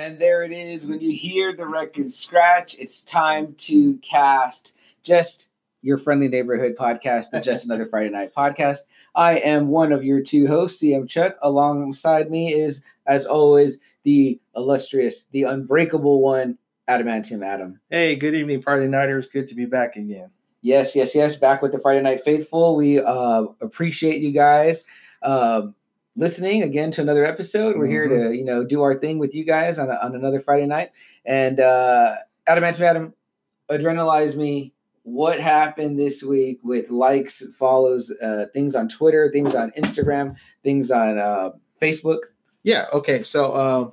And there it is. When you hear the record scratch, it's time to cast just your friendly neighborhood podcast, the Just Another Friday Night podcast. I am one of your two hosts, CM Chuck. Alongside me is, as always, the illustrious, the unbreakable one, Adamantium Adam. Hey, good evening, Friday Nighters. Good to be back again. Yes, yes, yes. Back with the Friday Night Faithful. We uh, appreciate you guys um, listening again to another episode. We're here to, you know, do our thing with you guys on, a, on another Friday night. And uh, Adamantium Adam, adrenalize me. What happened this week with likes, follows, uh, things on Twitter, things on Instagram, things on uh, Facebook? Yeah, okay. So uh,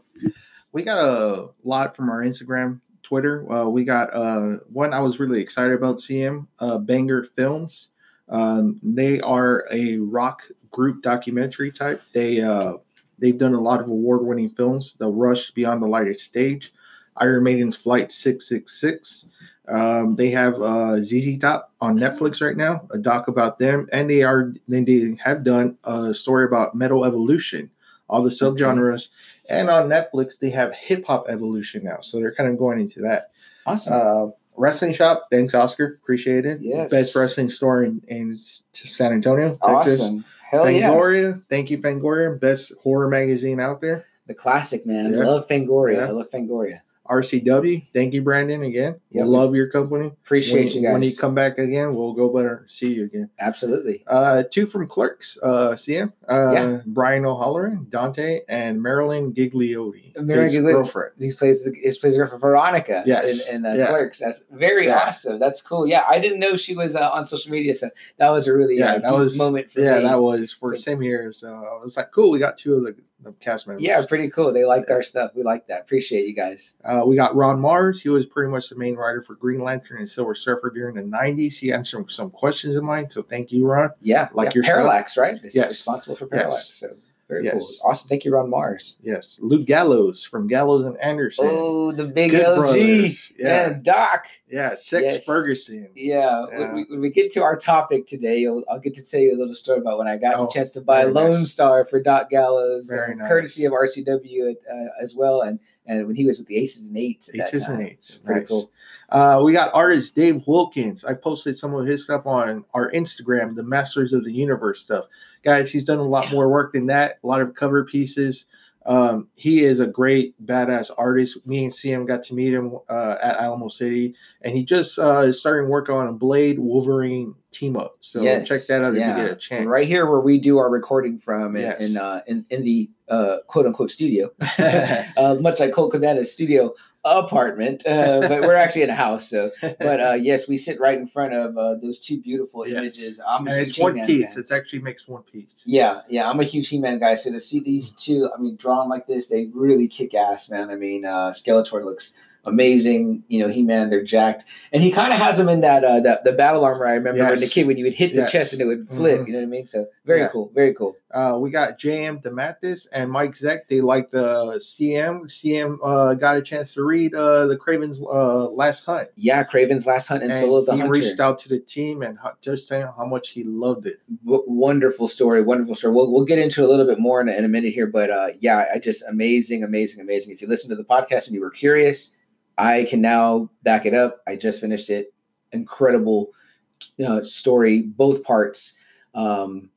we got a lot from our Instagram, Twitter. Uh, we got uh, one I was really excited about seeing, uh, Banger Films. Um, they are a rock group documentary type. They uh, they've done a lot of award-winning films. The Rush, Beyond the Lighted Stage, Iron Maiden's Flight 666. Um, they have uh, ZZ Top on Netflix right now, a doc about them, and they are they have done a story about metal evolution, all the subgenres, and on Netflix they have hip hop evolution now, so they're kind of going into that. Awesome. Uh, wrestling shop, thanks Oscar, appreciate it. Yes. best wrestling store in, in San Antonio, Texas. awesome. Hell yeah. Fangoria, thank you Fangoria, best horror magazine out there. The classic, man. Yeah. Love Fangoria. Yeah. I love Fangoria. RCW, thank you Brandon again. Yeah, we love your company. Appreciate when, you guys. When you come back again, we'll go better see you again. Absolutely. Uh, two from Clerks, uh, CM, uh, Yeah. Brian O'Halloran, Dante, and Marilyn Ghigliotti, Marilyn his Ghigliotti. girlfriend. He plays the he plays for Veronica Yes. in, in uh, Yeah. Clerks. That's very Yeah. awesome. That's cool. Yeah, I didn't know she was uh, on social media, so that was a really Yeah, uh, that was moment for yeah, me. that was for So- same here. So I was like, cool, we got two of the, the cast members. yeah, pretty cool. They liked our stuff. We like that. Appreciate you guys. Uh, we got Ron Marz. He was pretty much the main writer for Green Lantern and Silver Surfer during the '90s. He answered some, questions of mine, so thank you, Ron. Yeah, Like yeah. your stuff? Parallax, right? It's Yes. responsible for Yes. Parallax. So very Yes. cool. Awesome. Thank you, Ron Marz. Yes, Luke Gallows from Gallows and Anderson. Oh, the big Good LG. brothers. Yeah, Doc. yeah. Sex Yes. Ferguson. Yeah, Yeah. When, we, when we get to our topic today, I'll, I'll get to tell you a little story about when I got Oh, the chance to buy Lone nice. Star for Doc Gallows, uh, nice. courtesy of RCW uh, as well, and and when he was with the Aces and Eights. Eights and eights. Pretty Nice. cool. Uh, we got artist Dave Wilkins. I posted some of his stuff on our Instagram, the Masters of the Universe stuff. Guys, he's done a lot more work than that, a lot of cover pieces. Um, he is a great, badass artist. Me and CM got to meet him uh, at Alamo City, and he just uh, is starting work on a Blade Wolverine team up. So Yes, check that out if you get a chance. Right here where we do our recording from in Yes. in, uh, in, in the uh, quote unquote studio, uh, much like Colt Cabana's studio apartment, uh, but we're actually in a house. So, but uh, yes, we sit right in front of uh, those two beautiful Yes. images. I'm a and it's one He-Man piece. It actually makes one piece. Yeah, yeah, I'm a huge He-Man guy. So to see these two, I mean, drawn like this, they really kick ass, man. I mean, uh, Skeletor looks amazing. You know, He-Man, they're jacked, and he kind of has them in that uh, that the battle armor. I remember when the kid when you would hit the Yes. chest and it would flip. Mhm. You know what I mean? So very Yeah. cool, very cool. Uh, we got JM DeMatteis and Mike Zeck. They like the CM. CM uh, got a chance to read uh, the Kraven's uh, Last Hunt. Yeah, Kraven's Last Hunt and, And Solo the he Hunter. reached out to the team and just saying how much he loved it. W- wonderful story, wonderful story. We'll, we'll get into a little bit more in a, in a minute here, but uh, yeah, I just amazing, amazing, amazing. If you listen to the podcast and you were curious, I can now back it up. I just finished it. Incredible uh, story, both parts. Um,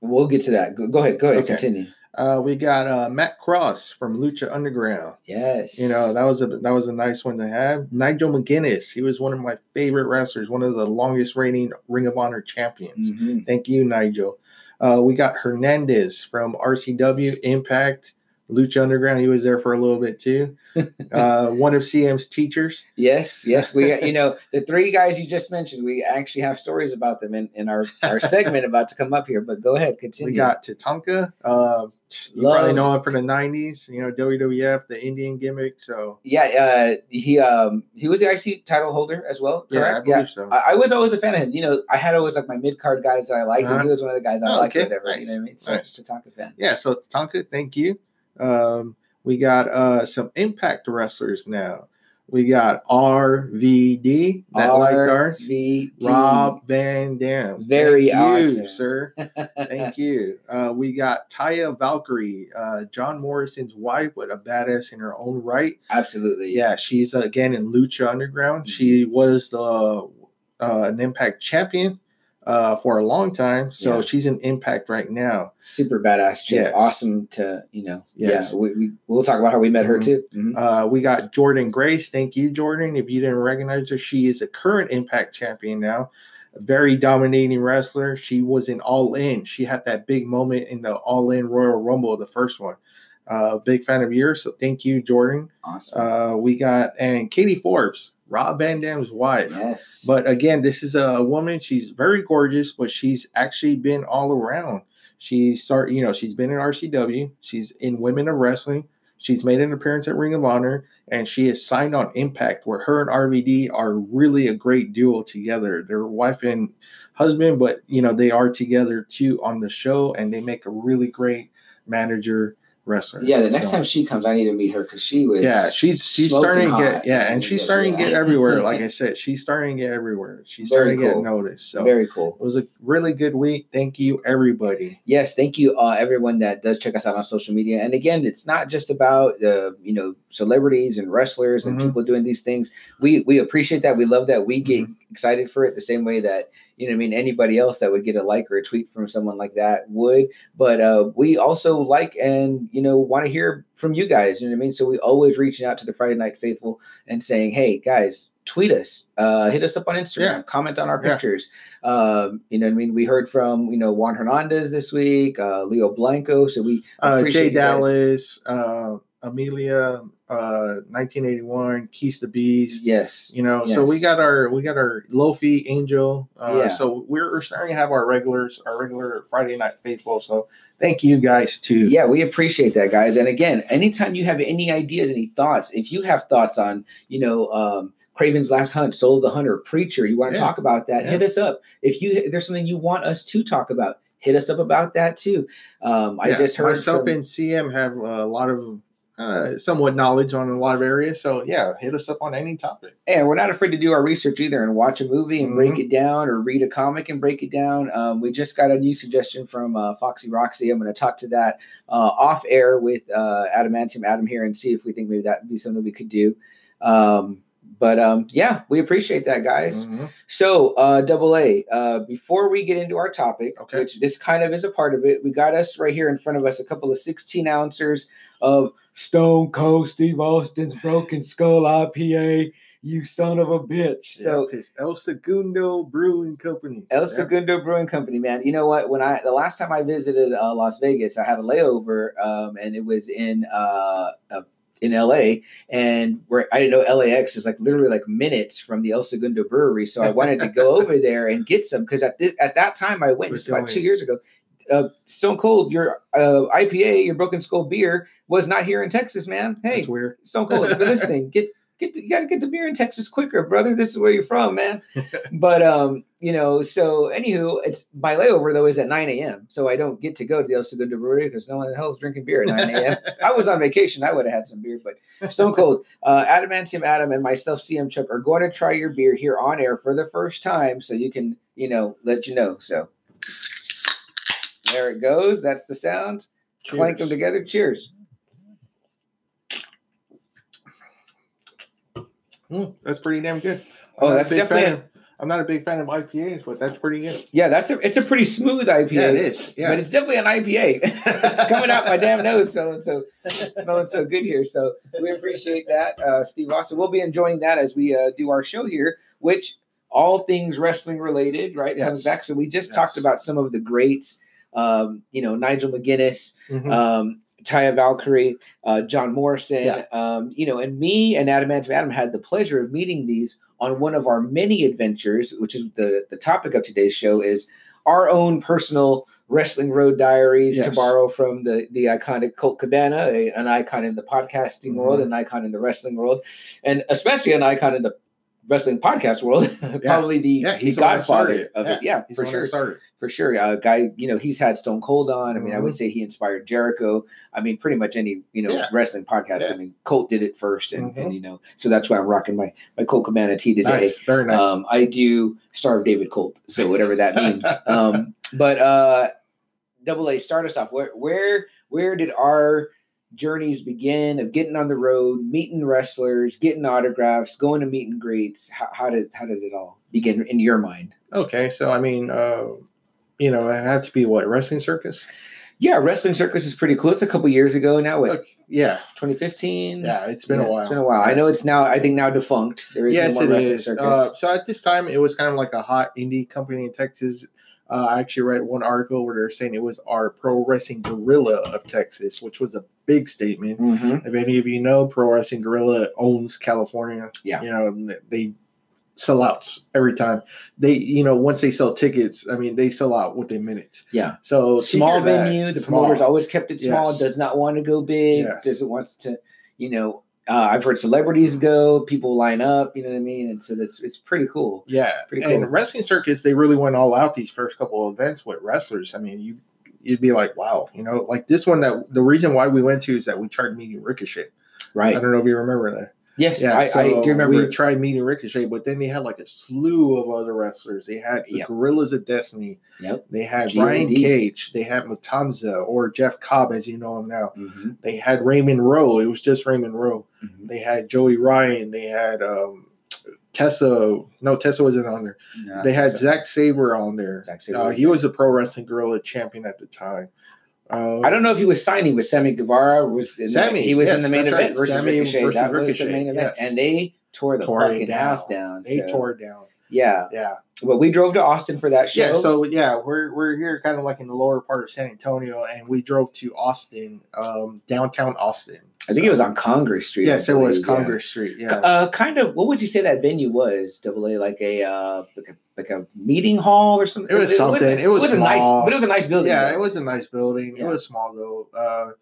we'll get to that. Go, go ahead, go ahead, Okay. continue. Uh, we got uh, Matt Cross from Lucha Underground. Yes, You know that was a that was a nice one to have. Nigel McGuinness. He was one of my favorite wrestlers, one of the longest reigning Ring of Honor champions. Mhm. Thank you, Nigel. Uh, we got Hernandez from RCW Impact. Lucha Underground. He was there for a little bit too. Uh, one of CM's teachers. Yes, yes, we you know the three guys you just mentioned. We actually have stories about them in, in our our segment about to come up here. But go ahead, continue. We got Tatanka. Uh, you probably know him from the '90s. You know WWF, the Indian gimmick. So yeah, uh, he um he was the IC title holder as well. Correct? Yeah, I believe so. I, I was always a fan of him. You know, I had always like my mid card guys that I liked, and Uh-huh. he was one of the guys I Oh, liked. okay. Whatever, you know what I mean? So, Nice. Tatanka fan. yeah, so Tatanka, thank you. Um, we got uh some Impact wrestlers now. We got RVD that liked ours. RVD. Rob Van Dam. Very Thank you, awesome. sir. Thank you. Uh, we got Taya Valkyrie, uh, John Morrison's wife, but a badass in her own right. Absolutely. Yeah, she's uh, again in Lucha Underground. Mm-hmm. She was the uh, an Impact champion uh, for a long time, so Yeah. she's in Impact right now. Super badass chick. Yes. Awesome to you know. Yes. Yeah. We, we we'll talk about how we met her Mhm. too. Mhm. Uh, we got Jordynne Grace. Thank you, Jordynne. If you didn't recognize her, she is a current Impact champion now. A very dominating wrestler. She was in All In. She had that big moment in the All In Royal Rumble, the first one. Uh, big fan of yours, so thank you, Jordynne. Awesome. Uh, we got and Katie Forbes, Rob Van Dam's wife. yes. But again, this is a woman. She's very gorgeous, but she's actually been all around. She start, you know, she's been in RCW. She's in Women of Wrestling. She's made an appearance at Ring of Honor, and she is signed on Impact, where her and RVD are really a great duo together. They're wife and husband, but you know they are together too on the show, and they make a really great manager wrestler. yeah. The next So- time she comes, I need to meet her because she was. yeah, she's she's starting to get yeah, and she's starting to get everywhere. Like I said, she's starting to get everywhere. She's Very starting to cool. get noticed. So very cool. it was a really good week. Thank you, everybody. Yes, thank you, uh, everyone that does check us out on social media. And again, it's not just about uh, you know celebrities and wrestlers and Mhm. people doing these things. We we appreciate that. We love that. We get Mm-hmm. Excited for it the same way that you know. I mean, anybody else that would get a like or a tweet from someone like that would. But uh, we also like and you know want to hear from you guys. You know what I mean. So we always reaching out to the Friday Night Faithful and saying, hey guys. Tweet us, uh, hit us up on Instagram, Yeah. comment on our Yeah. pictures. Um, you know what I mean? We heard from, you know, Juan Hernandez this week, uh, Leo Blanco. So we Uh, appreciate Jay. Dallas, uh, Amelia, uh, 1981, Keys the Beast. Yes. You know, so we got our we got our Lofi Angel. Uh, Yeah. So we're, we're starting to have our regulars, our regular Friday Night Faithful. So thank you guys too. Yeah, we appreciate that, guys. And again, anytime you have any ideas, any thoughts, if you have thoughts on, you know, um, Kraven's Last Hunt, Soul of the Hunter, Preacher, you want to Yeah. talk about that, Yeah. hit us up. If you if there's something you want us to talk about, hit us up about that too. Um, I Yeah, just heard myself from, and CM have a lot of uh, somewhat knowledge on a lot of areas. So yeah, hit us up on any topic. and we're not afraid to do our research either and watch a movie and break Mhm. it down or read a comic and break it down. Um, we just got a new suggestion from uh, Foxy Roxy. I'm going to talk to that uh, off air with uh, Adamantium Adam here and see if we think maybe that would be something we could do. Um, but um, yeah, we appreciate that, guys. Mhm. So, uh, double A, uh, before we get into our topic, Okay. which this kind of is a part of it, we got us right here in front of us a couple of 16 ounces of Stone Cold Steve Austin's Broken Skull IPA. You son of a bitch. So, yeah, it's El Segundo Brewing Company. El Yeah. Segundo Brewing Company, man. You know what? When I the last time I visited uh, Las Vegas, I had a layover, um, and it was in uh, uh, in LA, and where I didn't know LAX is like literally like minutes from the El Segundo Brewery, so I wanted to go over there and get some because at at that time I went about going- two years ago. Uh, Stone Cold, your uh, IPA, your Broken Skull beer was not here in Texas, man. Hey, That's weird. Stone Cold, if you're listening, get get the, you got to get the beer in Texas quicker, brother. This is where you're from, man. but um, you know, so anywho, it's my layover though is at 9 a.m. So I don't get to go to the El Segundo Brewery because no one the hell is drinking beer at 9 a.m. I was on vacation, I would have had some beer, but Stone Cold, uh, Adamantium Adam and myself, CM Chuck, are going to try your beer here on air for the first time, so you can, you know, let you know. So there it goes. That's the sound. Clank them together. Cheers. Mm, that's pretty damn good. Oh, I'm not a that's big definitely fan a- of- I'm not a big fan of IPAs, but that's pretty good. Yeah, that's a it's a pretty smooth IPA. Yeah, it is. Yeah, But it's definitely an IPA. it's coming out my damn nose, smelling so smelling so good here. So we appreciate that, uh, Steve Austin. We'll be enjoying that as we uh, do our show here, which all things wrestling related, right? Comes back. So we just Yes. talked about some of the greats. Um, you know, Nigel McGuinness, Mhm. um, Taya Valkyrie, uh, John Morrison, Yeah. um, you know, and me and Adamantium Adam had the pleasure of meeting these on one of our many adventures, which is the the topic of today's show is our own personal wrestling road diaries to borrow from the the iconic Colt Cabana, a, an icon in the podcasting Mhm. world, an icon in the wrestling world, and especially an icon in the wrestling podcast world. Probably the, Yeah, the he's the one that started godfather of it. Yeah, for sure for sure. A guy, you know, he's had Stone Cold on. I mean, I would Mhm. say he inspired Jericho. I mean, pretty much any you know Yeah. wrestling podcast. Yeah. I mean, Colt did it first, and, Mhm. and you know, so that's why I'm rocking my my Colt Cabana tee today. Nice, very nice. Um, I do Star of David Colt, so whatever that means. um, but uh, Double A, start us off. Where where where did our journeys begin of getting on the road, meeting wrestlers, getting autographs, going to meet and greets? How, how did how did it all begin in your mind? okay, so I mean, uh, you know, I have to be what wrestling circus. Yeah, Wrestling Circus is pretty cool. It's a couple years ago now. What, Look, yeah, 2015? yeah, it's been Yeah, a while. It's been a while. I know it's now, I think now defunct. There is yes, no more it Wrestling is. Circus. Uh, so at this time, it was kind of like a hot indie company in Texas. Uh, I actually read one article where they're saying it was our pro wrestling guerrilla of Texas, which was a big statement. Mhm. If any of you know, Pro Wrestling Guerrilla owns California. Yeah. you know they sell out every time. They, you know, once they sell tickets, I mean, they sell out within minutes. Yeah. So Small that- venue. The small. promoters always kept it small. Yes. Does not want to go big. Yes. Doesn't want to, you know. Uh, I've heard celebrities go. People line up. You know what I mean. And so that's it's pretty cool. Yeah, Pretty cool. and wrestling circus, they really went all out these first couple of events with wrestlers. I mean, you you'd be like, wow, you know, like this one that the reason why we went to is that we tried meeting Ricochet. Right. I don't know if you remember that. Yes. Yeah, I, so I do remember. we tried meeting Ricochet, but then they had like a slew of other wrestlers. They had the Yep. Guerrillas of Destiny. Yep. They had GOD. Brian Cage. They had Matanza or Jeff Cobb, as you know him now. Mhm, They had Raymond Rowe. It was just Raymond Rowe. mhm. They had Joey Ryan. They had um, Tessa. No, Tessa wasn't on there. No, They had so- Zack Sabre on there. Zack Sabre Uh, he was a pro wrestling guerrilla champion at the time. Uh, I don't know if he was signing with Sammy Guevara. Was in Sammy, the, he was yes, in the main event right. versus Sammy Ricochet. versus that was the main event, yes. and they tore the Tore fucking down. house down. They so- tore it down. Yeah, Yeah. but we drove to Austin for that show. Yeah, so yeah, we're we're here kind of like in the lower part of San Antonio, and we drove to Austin, um, downtown Austin. I think it was on Congress Street. Yes, it was believe, yeah. Congress Street. Yeah, Uh, kind of. What would you say that venue was? Double A, like a uh, like a like a meeting hall or something. It was something. It was a nice, but it was a nice building. yeah, though. it was a nice building. Yeah. It was small though. Uh,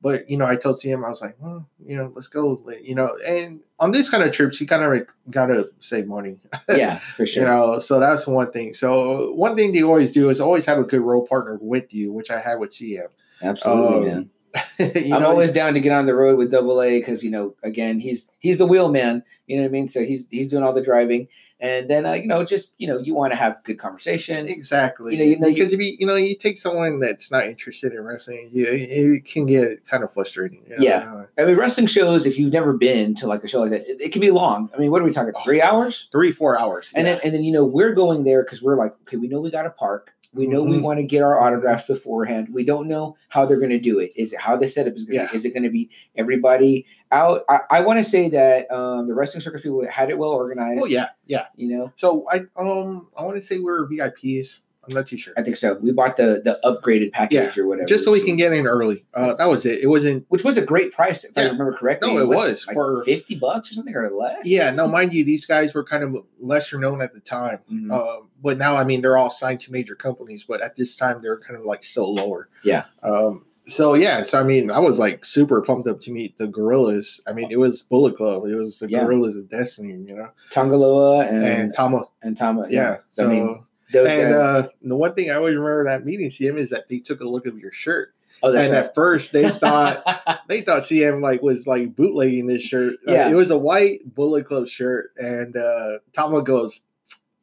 but you know, I told CM, I was like, well, you know, let's go. You know, and on this kind of trips, you kind of like, gotta save money. yeah, for sure. You know, so that's one thing. So one thing they always do is always have a good role partner with you, which I had with CM. Absolutely, um, man. you I'm know, always down to get on the road with Double A because you know, again, he's he's the wheel man. You know what I mean? So he's he's doing all the driving, and then uh, you know, just you know, you want to have good conversation. exactly. You know, you know, you- because if you you know you take someone that's not interested in wrestling, you, it can get kind of frustrating. you know? Yeah. I mean, wrestling shows. If you've never been to like a show like that, it, it can be long. I mean, what are we talking? Oh. Three hours? three four hours. And yeah. then and then you know we're going there because we're like, okay, we know we got to park. We know we Mhm. want to get our autographs beforehand. We don't know how they're going to do it. Is it how the setup is going to Yeah. be? Is it going to be everybody out? I, I want to say that um, the wrestling circus people had it well organized. oh yeah, yeah. You know, So I um I want to say we're VIPs. I'm not too sure. I think so. We bought the the upgraded package or whatever, Just so we can get in early. Uh, that was it. It wasn't. which was a great price if I remember correctly. No, it was like for- fifty bucks or something or less. Yeah, no, mind you, these guys were kind of lesser known at the time. Mhm. Uh, but now, I mean, they're all signed to major companies. But at this time, they're kind of like still lower. Yeah. Um. So yeah. So I mean, I was like super pumped up to meet the Guerrillas. I mean, it was Bullet Club. It was the Yeah. Guerrillas of Destiny. You know, Tanga Loa and and and, Tama. Tama. Yeah. So. I mean, those and uh, the one thing I always remember that meeting CM is that they took a look at your shirt, oh, that's and right. at first they thought they thought CM like was like bootlegging this shirt. Uh, Yeah. it was a white Bullet Club shirt, and uh Tama goes,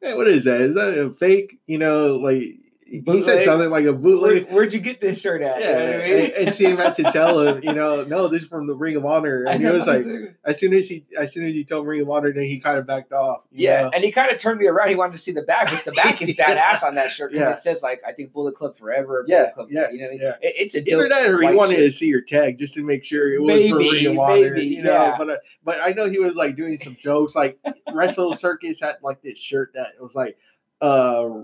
"Hey, what is that? Is that a fake? You know, like." He said something like a bootleg. where'd you get this shirt at? Yeah, You know I mean? and, and had to tell him, you know, no, this is from the Ring of Honor, I and he was like, as soon as he, as soon as he told Ring of Honor, then he kind of backed off. yeah, know? and he kind of turned me around. He wanted to see the back, which the back is badass on that shirt because Yeah. it says like I think Bullet Club Forever. Yeah, Club, yeah, you know what I mean? yeah. It- it's a Either that or he wanted shirt. to see your tag just to make sure it was for Maybe, Ring of Honor, maybe, you know. yeah. But uh, but I know he was like doing some jokes. Like Wrestle Circus had like this shirt that it was like uh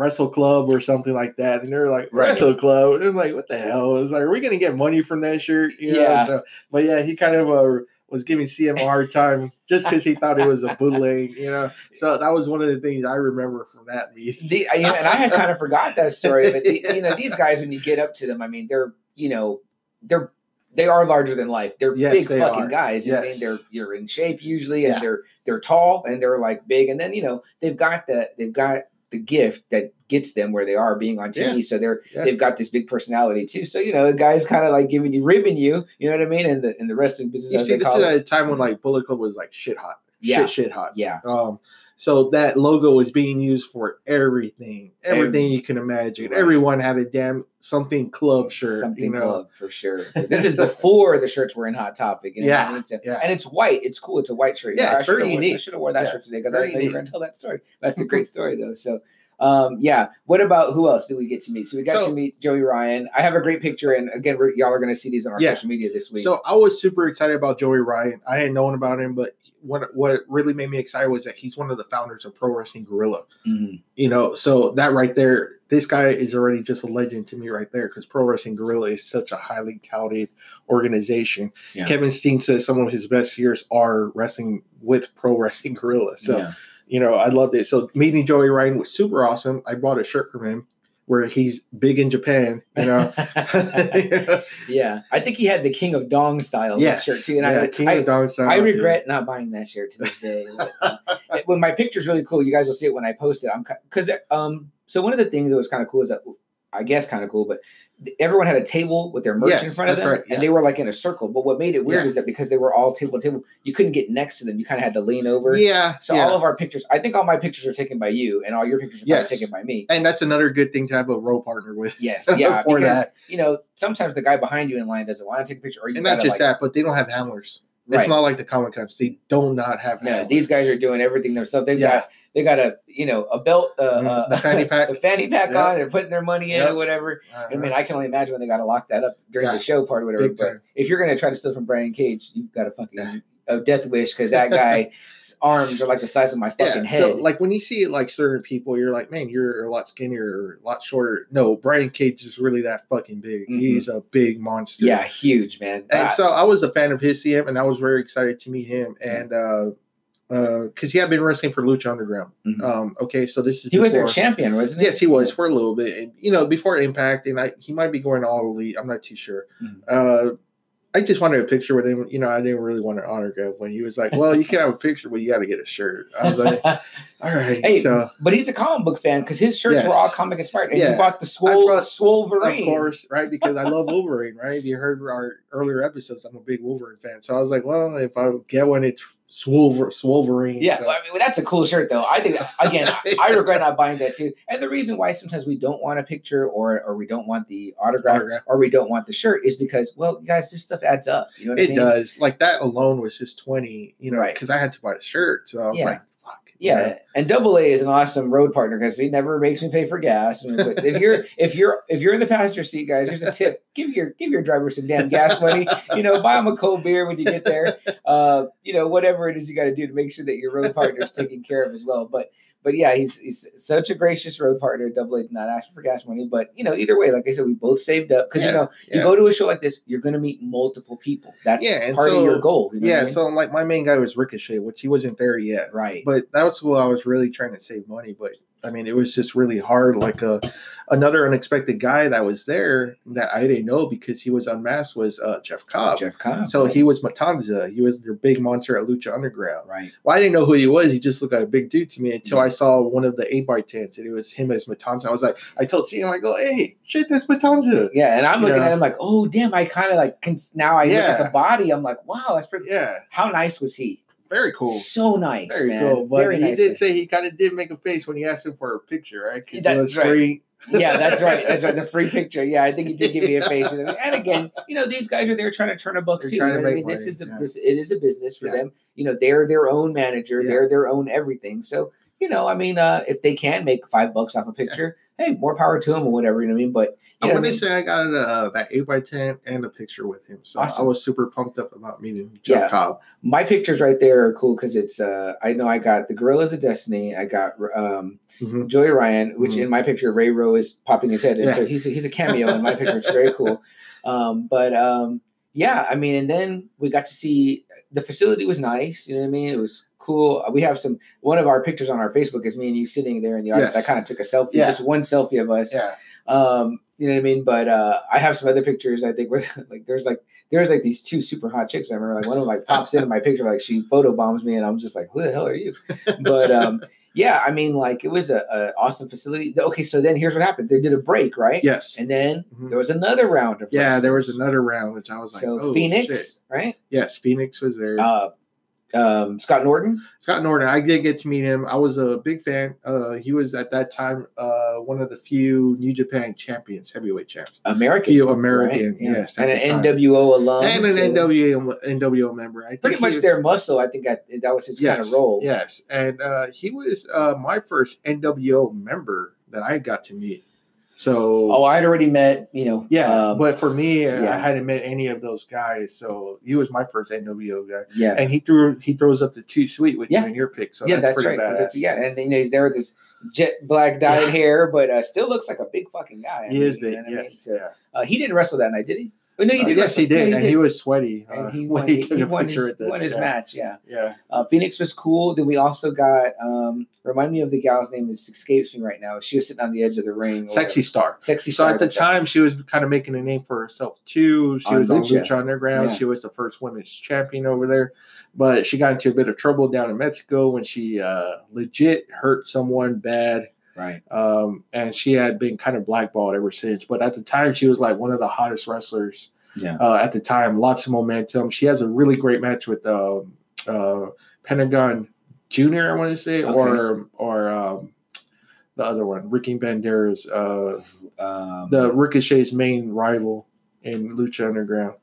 Wrestle Club or something like that, and they're like Right. Wrestle Club, and I'm like, what the hell? It's like, are we gonna get money from that shirt? You know, Yeah. So, but yeah, he kind of uh, was giving CM a hard time just because he thought it was a bootleg. You know, so that was one of the things I remember from that meeting. The, and I had kind of forgot that story, but the, you know, these guys, when you get up to them, I mean, they're you know, they're they are larger than life. They're Yes, big they fucking are. guys. You know I mean, they're you're in shape usually, and Yeah. they're they're tall and they're like big, and then you know they've got the they've got the gift that gets them where they are being on TV. So they're Yeah. they've got this big personality too. So you know, the guy's kind of like giving you ribbing you. You know what I mean? And the in the wrestling business, You see, they this is it. at a time when like Bullet Club was like shit hot, Yeah. shit, shit hot. yeah, Um, so that logo was being used for everything, everything you can imagine. Right. Everyone had a damn something club shirt, something you know. club for sure. This is before the shirts were in Hot Topic. You know Yeah? So- yeah. and it's white. It's cool. It's a white shirt. Yeah, I very have worn, I should have worn that Yeah, shirt today because I didn't know you were going to tell that story. That's a great story though. So. Um, yeah. What about who else did we get to meet? So we got So- to meet Joey Ryan. I have a great picture, and again, we're, y'all are going to see these on our Yeah. social media this week. So I was super excited about Joey Ryan. I had known about him, but what what really made me excited was that he's one of the founders of Pro Wrestling Guerrilla. Mhm. You know, so that right there, this guy is already just a legend to me right there because Pro Wrestling Guerrilla is such a highly touted organization. Yeah. Kevin Steen says some of his best years are wrestling with Pro Wrestling Guerrilla. So yeah. You know, I loved it. So meeting Joey Ryan was super awesome. I bought a shirt from him where he's big in Japan, you know. yeah, I think he had the King of Dong style yes. shirt too, and yeah, I, King I, of Dong style, I too. regret not buying that shirt to this day. When my picture's really cool, you guys will see it when I post it. I'm because um. So one of the things that was kind of cool is that I guess kind of cool, but everyone had a table with their merch in front of them, right, yeah. and they were like in a circle. But what made it weird Yeah. is that because they were all table to table, you couldn't get next to them. You kind of had to lean over. Yeah. So yeah. all of our pictures, I think all my pictures are taken by you, and all your pictures are Yes. taken by me. and that's another good thing to have a role partner with. Yes, yeah, because that. you know sometimes the guy behind you in line doesn't want to take a picture, or you And not just like, that, but they don't have handlers. Right. It's not like the Comic Cons. They do not have No, these guys are doing everything themselves. They've Yeah. got they got a you know a belt, uh, Mhm. uh, The fanny pack. the fanny pack Yep. on. They're putting their money in or whatever. Uh, I mean, I can only imagine when they got to lock that up during Yeah. the show part or whatever. Big But time. if you're gonna try to steal from Brian Cage, you've got to fucking Yeah. A death wish because that guy's arms are like the size of my fucking yeah, head. so like when you see it like certain people, you're like, man, you're a lot skinnier, or a lot shorter. No, Brian Cage is really that fucking big. Mhm. He's a big monster. yeah, huge man. And Uh, so I was a fan of his CM, and I was very excited to meet him. And uh, because he had been wrestling for Lucha Underground. Mhm. Um, okay, so this is he was their champion, wasn't he? Yes, he was for a little bit, and you know, before Impact, and I he might be going all elite. I'm not too sure. Mhm. Uh, I just wanted a picture with him. You know, I didn't really want an autograph when he was like, "Well, you can have a picture, but you got to get a shirt." I was like, "All right." Hey, so but he's a comic book fan because his shirts were all comic inspired, and Yeah. you bought the swole brought- Swolverine. of course, right? Because I love Wolverine, right? If you heard our earlier episodes, I'm a big Wolverine fan. So I was like, well, if I get one, it's Swolver, Swolverine. Yeah, So- well, I mean, that's a cool shirt, though. I think again, I, I regret not buying that too. And the reason why sometimes we don't want a picture, or or we don't want the autograph, Autograph. or we don't want the shirt, is because well, guys, this stuff adds up. You know what I it mean? does. Like that alone was just 20, you know, Right. because I had to buy the shirt. So I was Yeah. like, Yeah, and Double A is an awesome road partner because he never makes me pay for gas. I mean, but if you're if you're if you're in the passenger seat, guys, here's a tip: give your give your driver some damn gas money. You know, buy him a cold beer when you get there. Uh, you know, whatever it is you got to do to make sure that your road partner is taken care of as well. But but yeah, he's he's such a gracious road partner. Double A did not ask for gas money, but you know, either way, like I said, we both saved up because you Yeah, know you go to a show like this, you're going to meet multiple people. That's Yeah, part so- of your goal. you know what I Yeah, mean? so like my main guy was Ricochet, which he wasn't there yet. right. But that was I was really trying to save money. But I mean, it was just really hard. Like a another unexpected guy that was there that I didn't know because he was unmasked was uh, Jeff Cobb. Jeff Cobb. So right. he was Matanza. He was their big monster at Lucha Underground. right. Well, I didn't know who he was. He just looked like a big dude to me until I saw one of the 8 by 10s and it was him as Matanza. I was like, I told CM, I go, hey, shit, that's Matanza. Yeah, and I'm looking Yeah. at him like, oh damn! I kind of like can, now. I look at the body. I'm like, wow, that's pretty. Yeah, How nice was he? Very cool. So nice, Very man. cool. But Very he nice. did man. say he kind of did make a face when you asked him for a picture, right? That's was right. free. yeah, that's right. That's right. The free picture. Yeah, I think he did give me a face. And, and again, you know, these guys are there trying to turn a buck They're too. You know to what I mean? This is a yeah. this it is a business for Yeah. them. You know, they're their own manager. Yeah. They're their own everything. So you know, I mean, uh, if they can make five bucks off a picture, hey, more power to him or whatever. You know what I mean? But I you know want I to say I got uh, that eight by ten and a picture with him, so I Awesome. was super pumped up about meeting Jeff Yeah. Cobb. my pictures right there are cool because it's uh I know I got the Guerrillas of Destiny, I got um Mhm. Joey Ryan, which Mhm. in my picture Ray Rowe is popping his head in, Yeah. so he's a, he's a cameo in my picture. It's very cool. Um, but um, yeah, I mean, and then we got to see the facility was nice. You know what I mean? It was cool. We have some one of our pictures on our Facebook is me and you sitting there in the audience. Yes. I kind of took a selfie, Yeah. just one selfie of us. Yeah, Um, you know what I mean? But uh, I have some other pictures. I think where like there's like there's like these two super hot chicks. I remember like one of them like pops into my picture like she photo bombs me, and I'm just like, who the hell are you? But um, yeah, I mean like it was a, a awesome facility. Okay, so then here's what happened. They did a break, right? yes, And then Mhm. there was another round of yeah. There was another round which I was like, so oh, Phoenix, shit. right? Yes, Phoenix was there. Uh, um, Scott Norton. Scott Norton, I did get to meet him. I was a big fan. Uh, he was at that time uh, one of the few New Japan champions, heavyweight champs. American, Few American, right? Yeah. yes, and an time. NWO alum, and an so NWO NWO member. I think pretty much was- their muscle. I think I, that was his yes, kind of role. Yes, and uh, he was uh, my first NWO member that I got to meet. So Oh, I'd already met, you know. yeah, um, but for me, yeah. I hadn't met any of those guys. So he was my first NWO guy, yeah, and he threw he throws up the two sweet with Yeah. you in your pick. So yeah, that's, that's, pretty right. yeah, and you know he's there with his jet black dyed Yeah. hair, but uh, still looks like a big fucking guy. I he mean, is you big. know what I mean? So, yeah. uh, he didn't wrestle that night, did he? Oh, no, he Uh, yes, he did, Yeah, and he was sweaty. uh, and he won, he, he won his, he won his yeah. match. Yeah, Yeah, uh, Phoenix was cool. Then we also got um, remind me of the gal's name. It escapes me right now. She was sitting on the edge of the ring. sexy star. sexy. So Star, at the time, she was kind of making a name for herself too. She On was on Lucha. Lucha Underground. Yeah. She was the first women's champion over there, but she got into a bit of trouble down in Mexico when she uh, legit hurt someone bad, right? um, and she had been kind of blackballed ever since. But at the time, she was like one of the hottest wrestlers Yeah. uh, at the time. Lots of momentum. She has a really great match with um, uh, Pentagon Junior. I want to say, Okay. or or um, the other one, Ricky Banderas. Uh, Um, the Ricochet's main rival in Lucha Underground.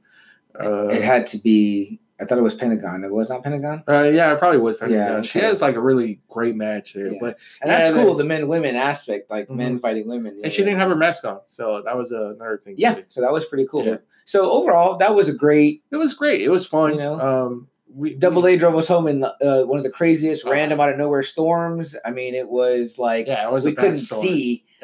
Uh, it had to be. I thought it was Pentagon. It was not Pentagon. uh, yeah, it probably was Pentagon. Yeah, She has like a really great match there, Yeah. but And that's Yeah, cool. then- The men women aspect, like men Mhm. fighting women. and she didn't have her mask on, so that was another thing. Yeah, too. so that was pretty cool. Yeah. So overall, that was a great. it was great. It was fun. You know? um, we Double A drove us home in uh, one of the craziest Oh. random out of nowhere storms. I mean, it was like Yeah, it was. we couldn't storm. see.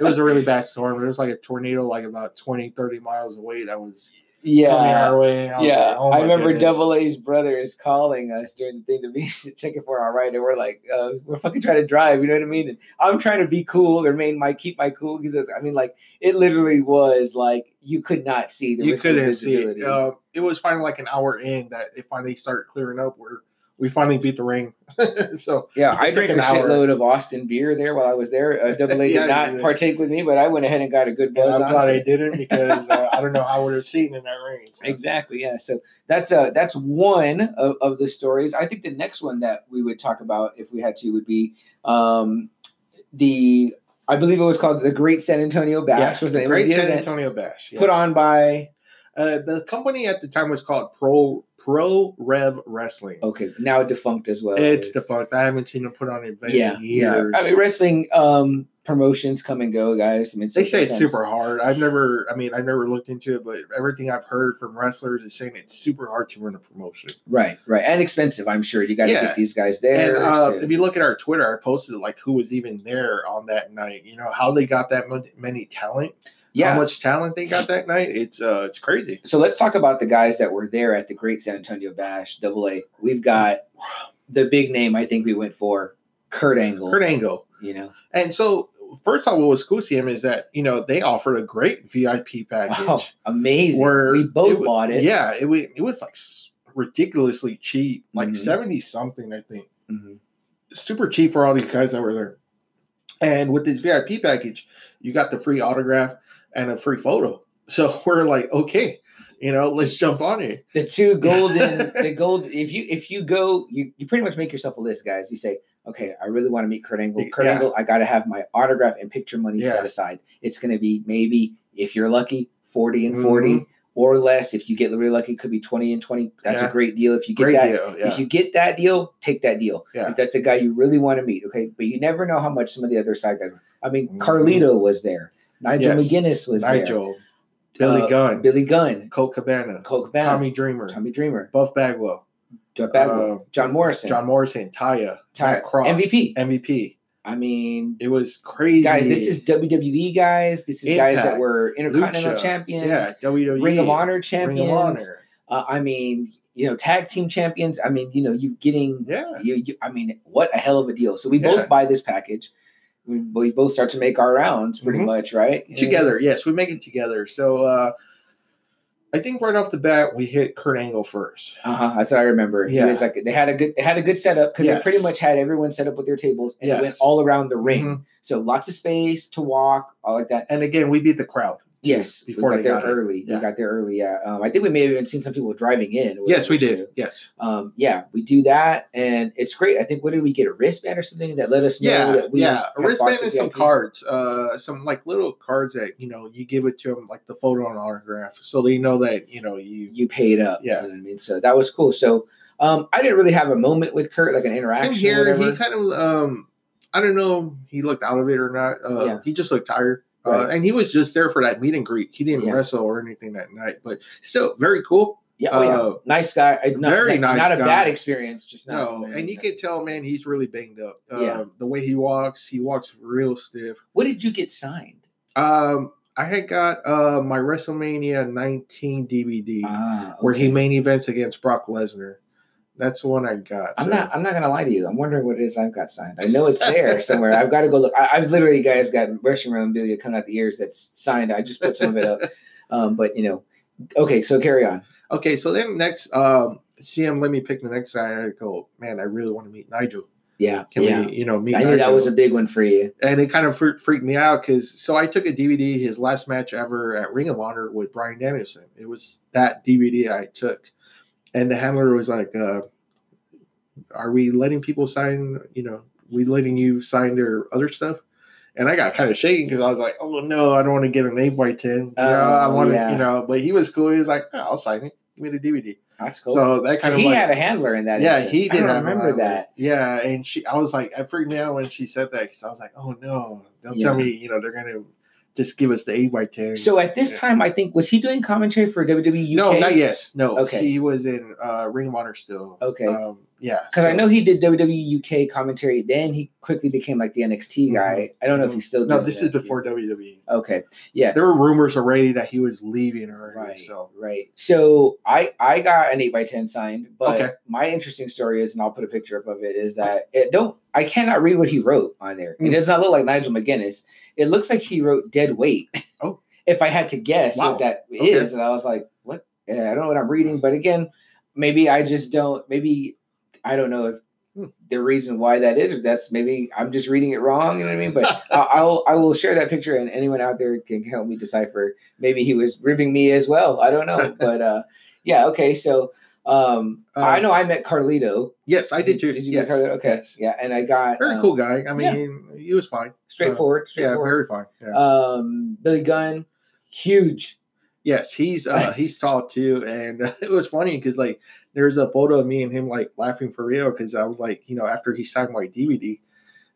It was a really bad storm. It was like a tornado, like about 20, 30 miles away. That was yeah. our way. I Yeah, like, oh I remember goodness. Double A's brother is calling us during the thing to be checking for our ride, and we're like, uh, we're fucking trying to drive, you know what I mean? And I'm trying to be cool, or main my keep my cool because I mean, like, it literally was like you could not see the you couldn't see it. Uh, it was finally like an hour in that it finally started clearing up where we finally beat the ring. so Yeah, I drank a shitload of Austin beer there while I was there. Uh, Double A Yeah, did not did. partake with me, but I went ahead and got a good buzz I'm on. glad so- I didn't because uh, I don't know how I would have seen in that rain. So. Exactly. Yeah. So that's uh that's one of, of the stories. I think the next one that we would talk about if we had to would be um the I believe it was called the Great San Antonio Bash. Yes, was the the name of Great San Antonio Bash. put on by Uh, the company at the time was called Pro Pro Rev Wrestling. okay now defunct as well. it's It's- defunct. I haven't seen them put on an event yeah in yeah. I mean wrestling um promotions come and go, guys. I mean they say it's super hard. I've never, I mean, I've never looked into it, but everything I've heard from wrestlers is saying it's super hard to run a promotion. right right and expensive. I'm sure you got to Yeah. get these guys there. and uh, so- if you look at our Twitter, I posted like who was even there on that night. You know how they got that many talent. Yeah, How much talent they got that night? It's uh, it's crazy. So let's talk about the guys that were there at the Great San Antonio Bash, Double A. We've got the big name I think we went for, Kurt Angle. Kurt Angle. you know, And so, first off, what was cool to him is that you know they offered a great VIP package. oh, amazing. where we both wa- bought it. Yeah, it was it was like ridiculously cheap, like Mhm. seventy something, I think. Mhm. Super cheap for all these guys that were there. And with this VIP package, you got the free autograph and a free photo. So we're like, okay, you know, let's jump on it. The two golden, the gold. If you if you go, you you pretty much make yourself a list, guys. You say, okay, I really want to meet Kurt Angle. Kurt Yeah. Angle, I got to have my autograph and picture money Yeah. set aside. It's going to be maybe if you're lucky, forty and Mhm. 40 or less. If you get really lucky, it could be twenty and twenty. That's a great deal. If you get Great that, deal. Yeah. If you get that deal, take that deal. Yeah. If that's a guy you really want to meet, okay. But you never know how much some of the other side guys. I mean, Mhm. Carlito was there. Nigel Yes. McGuinness was there. Nigel, Billy Uh, Gunn, Billy Gunn, Colt Cabana, Colt Cabana, Tommy Dreamer, Tommy Dreamer, Buff Bagwell, Bagwell, uh, John Morrison, John Morrison, Taya, Matt Cross, MVP. MVP. I mean, It was crazy, guys, this is WWE guys. This is guys that were Intercontinental Lucha, champions, yeah, WWE, Ring of Honor Ring champions. of Honor, Uh, I mean, you know, tag team champions. I mean, you know, you getting yeah, you, you. I mean, what a hell of a deal. So we Yeah. both buy this package. We, we both start to make our rounds, pretty Mhm. much, right? together. Yes, we make it together. So uh I think right off the bat we hit Kurt Angle first. Uh huh. That's what I remember. Yeah. was like they had a good they had a good setup because they pretty much had everyone set up with their tables and it went all around the ring. Mhm. So lots of space to walk, all like that. And again, we beat the crowd. Yes, before we they got there got early. Yeah. We got there early. Yeah, um, I think we may have even seen some people driving in. Yes, we did. Yes. um, yeah, we do that, and it's great. I think what did we get a wristband or something that let us know Yeah, that we yeah. A wristband and some cards. Uh some like little cards that, you know, you give it to them like the photo and autograph. So they know that, you know, you You paid up. Yeah. you know I mean. So that was cool. So um, I didn't really have a moment with Kurt, like an interaction. or here, he kind of um I don't know, he looked out of it or not. Uh Yeah. he just looked tired. Uh, and he was just there for that meet and greet. He didn't Yeah. wrestle or anything that night, but still very cool. yeah, oh, yeah. uh, nice guy. Uh, Not, very not, nice not a guy. bad experience. Just not. No, and you can tell, man, he's really banged up. Uh, Yeah. the way he walks, he walks real stiff. What did you get signed? Um, I had got uh my WrestleMania 19 DVD Ah, where he okay. main events against Brock Lesnar. That's the one I got. I'm so- not. I'm not gonna lie to you. I'm wondering what it is I've got signed. I know it's there somewhere. I've got to go look. I, I've literally, guys, got wrestling memorabilia coming out the ears that's signed. I just put some of it up. Um, but you know, okay. So carry on. Okay, so then next, um, CM let me pick the next guy. I go, man, I really want to meet Nigel. Yeah, Can yeah. we, you know, meet? I knew that was a big one for you. and it kind of fre- freaked me out because so I took a DVD, his last match ever at Ring of Honor with Bryan Danielson. It was that DVD I took, and the handler was like, uh, "Are we letting people sign? You know, we letting you sign their other stuff?" And I got kind of shaking because I was like, "Oh no, I don't want to get an eight by ten. Know, I Oh, want to, yeah. you know." But he was cool. He was like, "Yeah, "I'll sign it. Give me the DVD." That's cool. So that So kind of he like, had a handler in that. yeah, instance. he I did. don't remember that. Yeah, and she, I was like, I freaked me out when she said that because I was like, oh no, don't Yeah. tell me, you know, they're gonna just give us the eight by ten. So at this Yeah. time, I think was he doing commentary for WWE UK? no, not yes, no. Okay. he was in uh, Ring of Honor still. Okay. um, yeah, Because I know he did WWE UK commentary. Then he quickly became like the NXT guy. I don't know if he's still. No, this that. is before WWE. Okay, yeah, There were rumors already that he was leaving already. right, So right. So I I got an eight by ten signed, but Okay. my interesting story is, and I'll put a picture up of it, is that it don't. I cannot read what he wrote on there. It Mm. does not look like Nigel McGuinness. It looks like he wrote dead weight. Oh. if I had to guess Wow. what that is, Okay. and I was like, what? Yeah, I don't know what I'm reading, but again, maybe I just don't. Maybe I don't know if the reason why that is, or that's maybe I'm just reading it wrong. You know what I mean? But I'll, I'll share that picture, and anyone out there can help me decipher. Maybe he was ribbing me as well. I don't know, but uh, yeah, okay. So um, Uh, I know I met Carlito. yes, I did too. Did you yes, meet Carlito? Okay, yes. yeah, and I got Very um, cool guy. I yeah. mean, he was fine. straightforward, Yeah, straightforward. very fine. Yeah. um, Billy Gunn, huge. Yes, he's uh he's tall too, and it was funny because like there's a photo of me and him like laughing for real because I was like, you know, after he signed my DVD,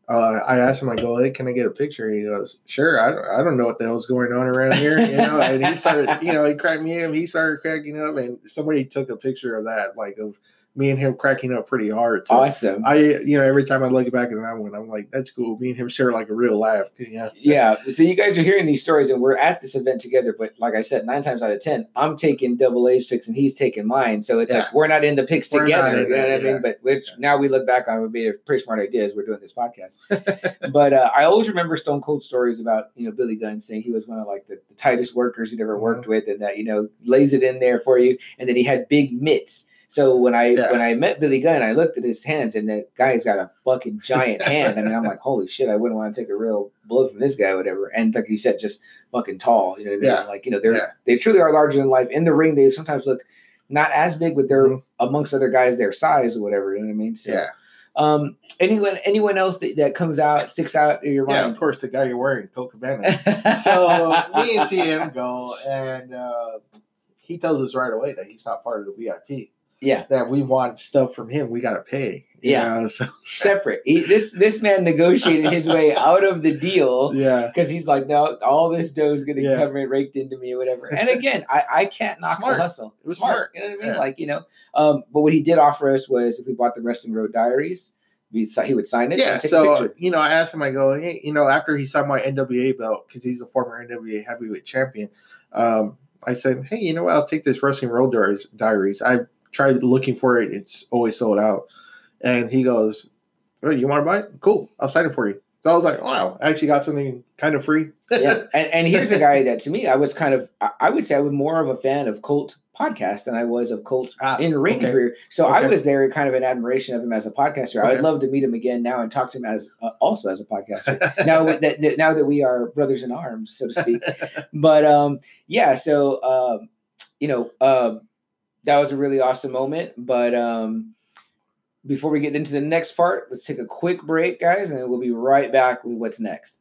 uh, I asked him, I go, hey, can I get a picture? And he goes, sure. I don't, I don't know what the hell's going on around here, you know. And he started, you know, he cracked me up. He started cracking up, and somebody took a picture of that, like of me and him cracking up pretty hard. So Awesome. I, you know, every time I look back at that one, I'm like, that's cool. Me and him share like a real laugh. Yeah, yeah. So you guys are hearing these stories, and we're at this event together. But like I said, nine times out of ten, I'm taking double A's picks, and he's taking mine. So it's Yeah. like we're not in the picks We're together. You know it, what I mean? But which Yeah. now we look back on would be a pretty smart idea as we're doing this podcast. but uh, I always remember Stone Cold stories about you know Billy Gunn saying he was one of like the, the tightest workers he'd ever Mm-hmm. worked with, and that you know lays it in there for you, and then he had big mitts. So when I Yeah. when I met Billy Gunn, I looked at his hands, and that guy's got a fucking giant hand. I mean, I'm like, holy shit, I wouldn't want to take a real blow from this guy, or whatever. And like you said, just fucking tall. You know what I mean? Yeah. Like you know, they're Yeah. they truly are larger than life. In the ring, they sometimes look not as big, but they're Mhm. amongst other guys their size or whatever. You know what I mean? So, yeah, um, anyone anyone else that, that comes out sticks out in your mind? yeah. Of course, the guy you're wearing, Colt Cabana. so me and CM go, and uh, he tells us right away that he's not part of the VIP. Yeah, That we want stuff from him, we got to pay. you Yeah. know, so separate. He, this this man negotiated his way out of the deal yeah, because he's like, no, all this dough is going to Yeah. come in raked into me or whatever. And again, I, I can't knock Smart. the hustle. It was smart, smart. You know what I mean? Yeah. Like you know. Um, but what he did offer us was if we bought the Wrestling Road Diaries, he would sign it. yeah. and take a So picture. you know, I asked him. I go, hey, you know, after he signed my NWA belt because he's a former NWA heavyweight champion. Um, I said, hey, you know what? I'll take this Wrestling Road Diaries. Diaries. I tried looking for it. It's always sold out. And he goes, oh, you want to buy it? Cool. I'll sign it for you. So I was like, wow, I actually got something kind of free. yeah. And, and here's a guy that to me, I was kind of, I, would say I was more of a fan of Colt podcast than I was of Colt Ah, in ring okay. career. So I was there kind of in admiration of him as a podcaster. I would love to meet him again now and talk to him as uh, also as a podcaster. now that, that now that we are brothers in arms, so to speak. but um, yeah. So um, you know, um, that was a really awesome moment. But um, before we get into the next part, let's take a quick break, guys, and we'll be right back with what's next.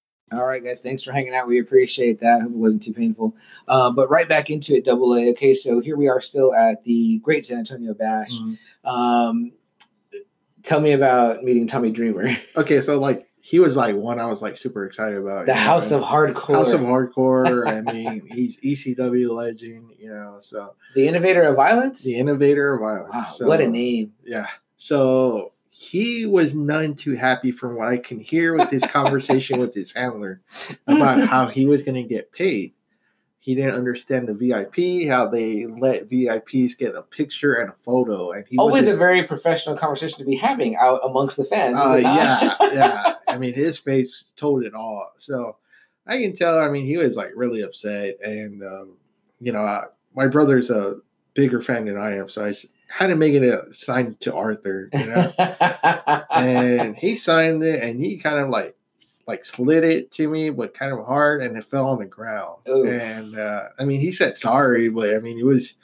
All right, guys. Thanks for hanging out. We appreciate that. Hope it wasn't too painful. Um, but right back into it, double A. Okay, so here we are still at the Great San Antonio Bash. Mhm. Um, tell me about meeting Tommy Dreamer, Okay, so like he was like one I was like super excited about. the you know, House of Hardcore, House of Hardcore. I mean, he's ECW legend, you know, so the innovator of violence. the innovator of violence. Wow, So, what a name! Yeah. So he was none too happy from what I can hear with his conversation with his handler about how he was going to get paid. He didn't understand the VIP, how they let VIPs get a picture and a photo, and he Always a very professional conversation to be having out amongst the fans. Uh, yeah, yeah. I mean, his face told it all. So I can tell. I mean, he was like really upset, and um, you know, uh, my brother's a bigger fan than I am, so I had to make it a sign to Arthur. You know, and he signed it, and he kind of like like slid it to me, but kind of hard, and it fell on the ground. Oof. And uh, I mean, he said sorry, but I mean, he was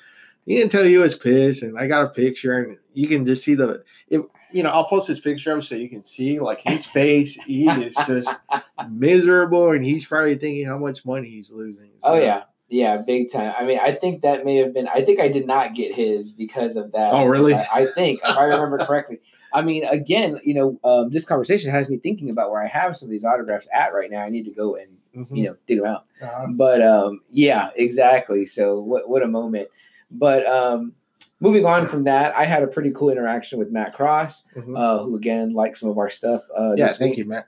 he didn't tell you he was pissed, and I got a picture, and you can just see the. It, you know, I'll post this picture up so you can see like his face. He is just miserable, and he's probably thinking how much money he's losing. oh So- yeah, yeah, big time. I mean, I think that may have been. I think I did not get his because of that. Oh, really? I, I think if I remember correctly. I mean, again, you know, um, this conversation has me thinking about where I have some of these autographs at right now. I need to go and Mhm. you know dig them out. Uh, But um, yeah, exactly. So what what a moment. But um, moving on from that, I had a pretty cool interaction with Matt Cross, mhm. uh, who again liked some of our stuff. Uh, yeah, thank week. you, Matt.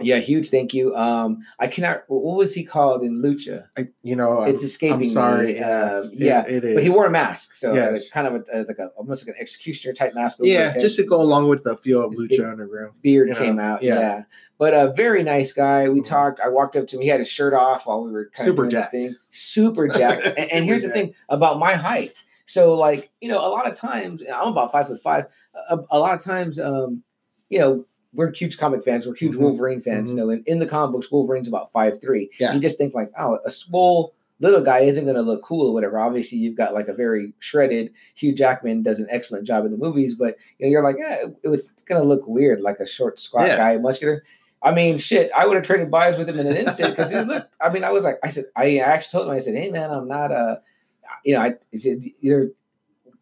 Yeah, huge thank you. Um, I cannot. What was he called in Lucha? I, you know, It's I'm- escaping I'm me. sorry. Um, It- yeah, it is. but he wore a mask, so uh, Yes. like, kind of a, uh, like a almost like an executioner type mask. Yeah, just to go along with the feel of His Lucha big- Underground. beard you know, came out. Yeah. yeah. but a very nice guy. We Mhm. talked. I walked up to him. He had his shirt off while we were kind Super of doing jacked. thing. Super jacked. and, and Super here's the thing about my height. So like you know, a lot of times I'm about five foot five. A, a lot of times, um, you know. We're huge comic fans. We're huge Mhm. Wolverine fans. Mhm. You know, in, in the comic books, Wolverine's about five three. Yeah. You just think like, oh, a small little guy isn't going to look cool or whatever. Obviously, you've got like a very shredded Hugh Jackman does an excellent job in the movies, but you know, you're like, yeah, it, it's going to look weird, like a short, squat Yeah. guy, muscular. I mean, shit, I would have traded vibes with him in an instant because he looked. I mean, I was like, I said, I actually told him, I said, hey man, I'm not a, you know, I said, you're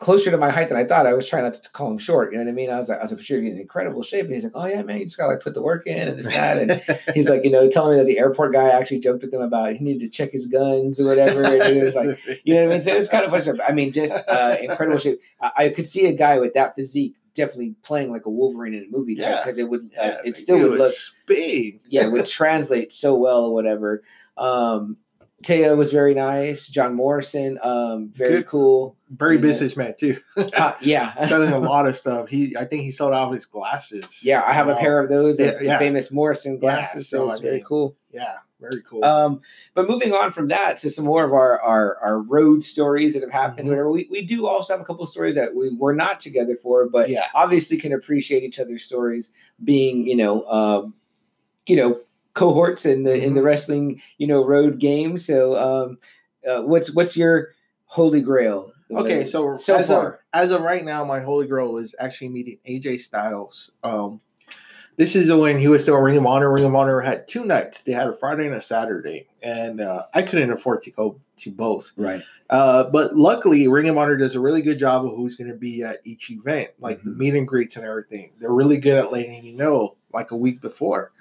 closer to my height than I thought. I was trying not to call him short. You know what I mean? I was like, I was like, sure, you're in incredible shape. And he's like, oh yeah, man, you just got to like put the work in and this that. And he's like, you know, telling me that the airport guy actually joked with him about he needed to check his guns or whatever. And he was like, you know what I mean? So it's kind of funny. I mean, just uh, incredible shape. I, I could see a guy with that physique definitely playing like a Wolverine in a movie Yeah. because it would, uh, it still would look, big. yeah, it would translate so well or whatever. Um, Taya was very nice. John Morrison, um, very Good. cool. Very Yeah. businessman too. Uh, yeah. Selling a lot of stuff. He, I think he sold out his glasses. Yeah, I have a pair of those, Yeah, the yeah. famous Morrison glasses. so it's I very mean, cool. Yeah, very cool. Um, but moving on from that to some more of our our, our road stories that have happened, Mhm. whatever. We, we do also have a couple of stories that we were not together for, but yeah, obviously can appreciate each other's stories being, you know, um, you know, cohorts in the in the Mhm. wrestling, you know, road game. So um uh, what's what's your holy grail? Okay, so, so as far. of as of right now, my holy grail is actually meeting AJ Styles. Um, this is when he was still Ring of Honor. Ring of Honor had two nights; they had a Friday and a Saturday, and uh, I couldn't afford to go to both. right. Uh, but luckily, Ring of Honor does a really good job of who's going to be at each event, like the Mhm. meet and greets and everything. They're really good at letting you know, like a week before.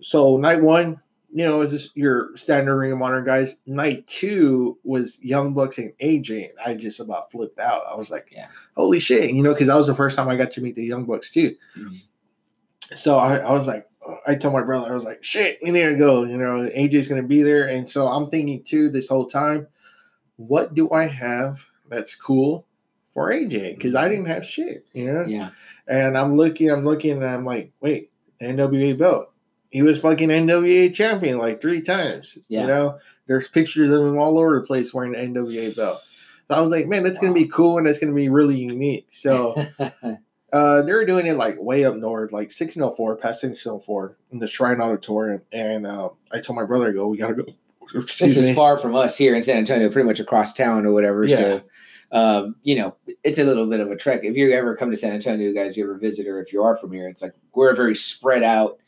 So night one, you know, is just your standard Ring of Honor guys. Night two was Young Bucks and AJ. And I just about flipped out. I was like, Yeah. holy shit, you know, because that was the first time I got to meet the Young Bucks too. Mhm. So I, I was like, I told my brother, I was like, shit, we need to go. You know, AJ's going to be there. And so I'm thinking too this whole time, what do I have that's cool for AJ? Because I didn't have shit, you know? Yeah. And I'm looking, I'm looking, and I'm like, wait, NWA belt. He was fucking NWA champion like three times. Yeah. You know, there's pictures of him all over the place wearing the NWA belt. So I was like, man, that's gonna be cool and that's gonna be really unique. So uh they were doing it like way up north, like 1604, past 1604 in the Shrine Auditorium. And uh, I told my brother, I go, we gotta go. Excuse this me. is far from us here in San Antonio, pretty much across town or whatever. Yeah. So, um, you know, it's a little bit of a trek. If you ever come to San Antonio, guys, you ever visit, or if you are from here, it's like we're a very spread out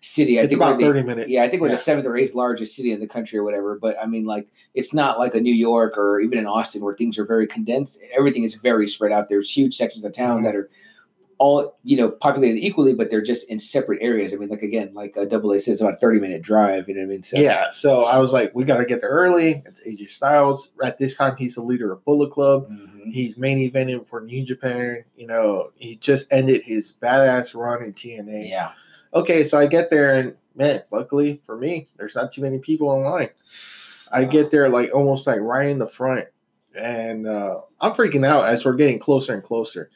city. I it's think about the, 30 minutes. yeah, I think we're Yeah. the seventh or eighth largest city in the country or whatever. But I mean, like, it's not like a New York or even in Austin where things are very condensed. Everything is very spread out. There's huge sections of town Mhm. that are all you know populated equally, but they're just in separate areas. I mean, like again, like a double A said, it's about a thirty minute drive. You know what I mean? So, Yeah, so I was like, we got to get there early. It's AJ Styles. At this time, he's the leader of Bullet Club. Mhm. He's main eventing for New Japan. You know, he just ended his badass run in TNA. yeah. Okay, so I get there, and man, luckily for me, there's not too many people in line. I get there like almost like right in the front, and uh, I'm freaking out as we're getting closer and closer.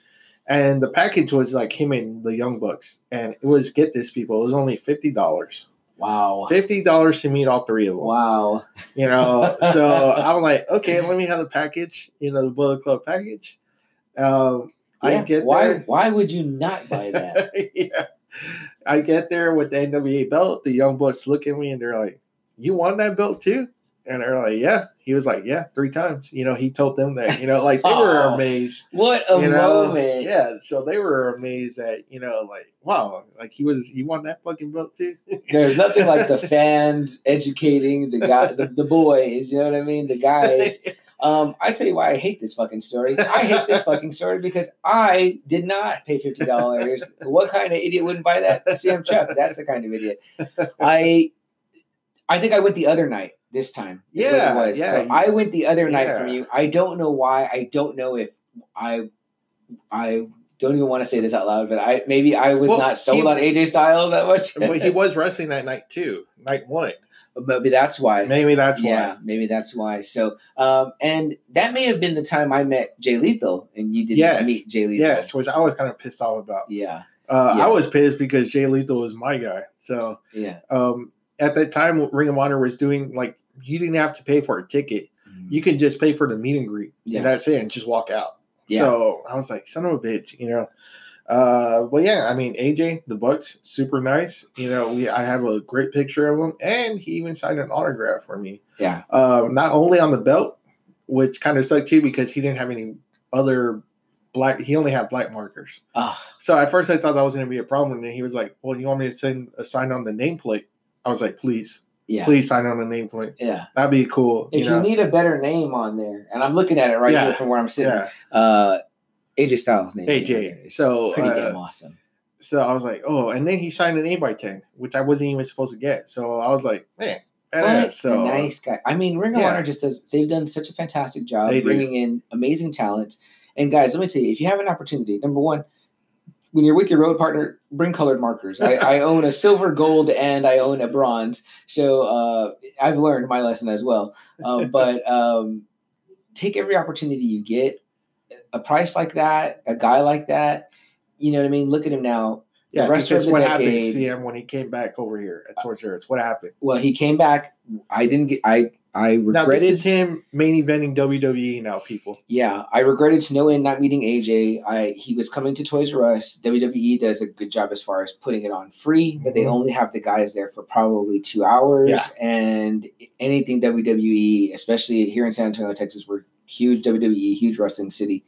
And the package was like him and the Young Bucks, and it was get this people. It was only fifty dollars. Wow. Fifty dollars to meet all three of them. Wow. You know, so I'm like, okay, let me have the package. You know, the Bullet Club package. Um, I Yeah, get why there. why would you not buy that? yeah. I get there with the NWA belt. The young bucks look at me and they're like, You won that belt too? And they're like, Yeah. He was like, Yeah, three times. You know, he told them that, you know, like they were Oh. amazed. what a You know, moment. yeah. So they were amazed that, you know, like, wow, like he was, he won that fucking belt too. There's nothing like the fans educating the guy the, the boys, you know what I mean? The guys. Um, I tell you why I hate this fucking story. I hate this fucking story because I did not pay fifty dollars. what kind of idiot wouldn't buy that? CM Chunk, that's the kind of idiot. I I think I went the other night this time. is what it Yeah, was. yeah, So I went the other night yeah. from you. I don't know why. I don't know if I I don't even want to say this out loud, but I maybe I was Well, not sold he- on AJ Styles that much. but he was wrestling that night too, night one. Maybe that's why. Maybe that's yeah, why. maybe that's why. So, um, and that may have been the time I met Jay Lethal, and you didn't Yes, meet Jay Lethal. Yes, which I was kind of pissed off about. Yeah. Uh, Yeah. I was pissed because Jay Lethal was my guy. So Yeah. um, at that time, Ring of Honor was doing like you didn't have to pay for a ticket. You could just pay for the meet and greet. Yeah. And that's it, and just walk out. Yeah. So I was like, son of a bitch, you know. Uh, but yeah, I mean, AJ, the Bucks, super nice. You know, we I have a great picture of him, and he even signed an autograph for me. Yeah. Um, not only on the belt, which kind of sucked too because he didn't have any other black. He only had black markers. Ah, So at first I thought that was going to be a problem, and then he was like, "Well, you want me to send a sign on the nameplate?" I was like, "Please, yeah. please sign on the nameplate. Yeah. That'd be cool." If you, know? need a better name on there, and I'm looking at it right Yeah. here from where I'm sitting, yeah, uh, AJ Styles name. AJ. So pretty uh, damn awesome. so I was like, "Oh," and then he signed an eight by ten, which I wasn't even supposed to get. So I was like, "Man, badass." a So nice guy. I mean, Ring of Yeah. Honor just does. They've done such a fantastic job They do. bringing in amazing talent. And guys, let me tell you, if you have an opportunity, number one, when you're with your road partner, bring colored markers. I, I own a silver, gold, and I own a bronze. So uh, I've learned my lesson as well. Um, but um, take every opportunity you get. A price like that, a guy like that, you know what I mean? Look at him now. Yeah, the rest because of the what happened to CM when he came back over here at Toys R Us? What happened? Well, he came back. I didn't get. I I Now this regretted. is him main eventing WWE now, people. yeah, I regretted to no end not meeting AJ. I he was coming to Toys R Us. WWE does a good job as far as putting it on free, but they Mhm. only have the guys there for probably two hours. Yeah. And anything WWE, especially here in San Antonio, Texas, we're huge WWE, huge wrestling city.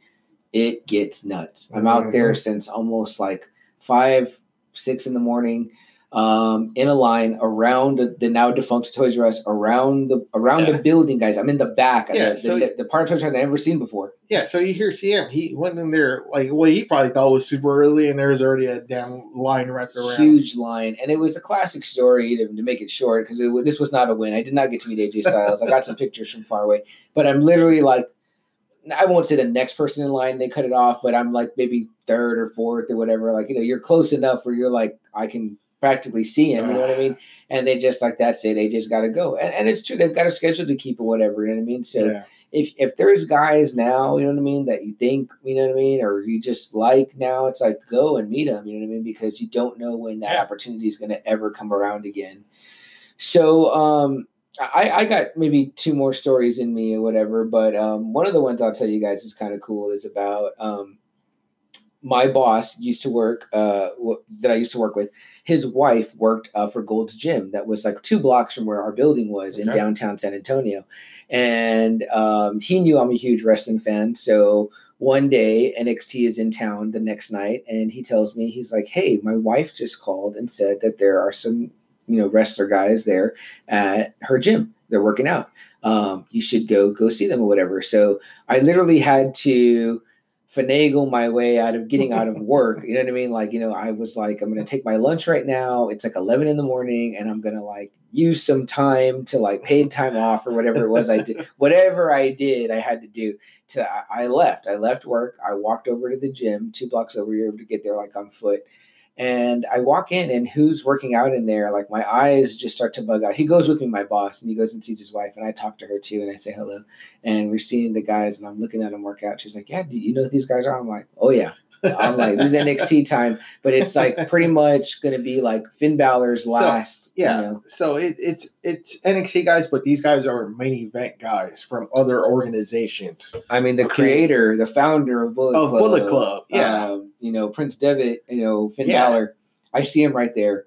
It gets nuts. I'm out there Mhm. since almost like five, six in the morning. Um, in a line around the, now defunct Toys R Us, around the around Yeah. the building, guys. I'm in the back. Yeah, the, so- the, the part of Toys R Us I've never seen before. Yeah, so you hear CM, he went in there like what he probably thought was super early, and there was already a damn line wrapped around. Huge line, and it was a classic story to, to make it short because this was not a win. I did not get to meet AJ Styles. I got some pictures from far away, but I'm literally like, I won't say the next person in line. They cut it off, but I'm like maybe third or fourth or whatever. Like you know, you're close enough where you're like, I can practically see him. You know what I mean? And they just like that's it. They just got to go, and, and it's true. They've got a schedule to keep or whatever. You know what I mean? So yeah. if if there's guys now, you know what I mean, that you think, you know what I mean, or you just like now, it's like go and meet them, you know what I mean, because you don't know when that Yeah. opportunity is going to ever come around again. So um, I, I got maybe two more stories in me or whatever, but um, one of the ones I'll tell you guys is kind of cool. Is about um, my boss used to work uh, that I used to work with. His wife worked uh, for Gold's Gym, that was like two blocks from where our building was in downtown San Antonio, and um, he knew I'm a huge wrestling fan. So one day NXT is in town the next night, and he tells me he's like, "Hey, my wife just called and said that there are some you know wrestler guys there at her gym. They're working out. Um, you should go go see them or whatever." So I literally had to finagle my way out of getting out of work. You know what I mean? Like, you know, I was like, I'm gonna take my lunch right now. It's like 11 in the morning, and I'm gonna like use some time to like paid time off or whatever it was I did. Whatever I did, I had to do. To I, I left. I left work. I walked over to the gym, two blocks over here to get there like on foot. And I walk in, and who's working out in there? Like my eyes just start to bug out. He goes with me, my boss, and he goes and sees his wife, and I talk to her too, and I say hello and we're seeing the guys and I'm looking at them work out. She's like, Yeah, do you know who these guys are? I'm like, Oh yeah. I'm like, this is NXT time, but it's like pretty much gonna be like Finn Balor's last. Yeah. You know, So it, it's it's NXT guys, but these guys are main event guys from other organizations. I mean the Okay. creator, the founder of Bullet Of Club. Bullet Club, yeah. um, you know, Prince Devitt, you know, Finn Yeah. Balor. I see him right there.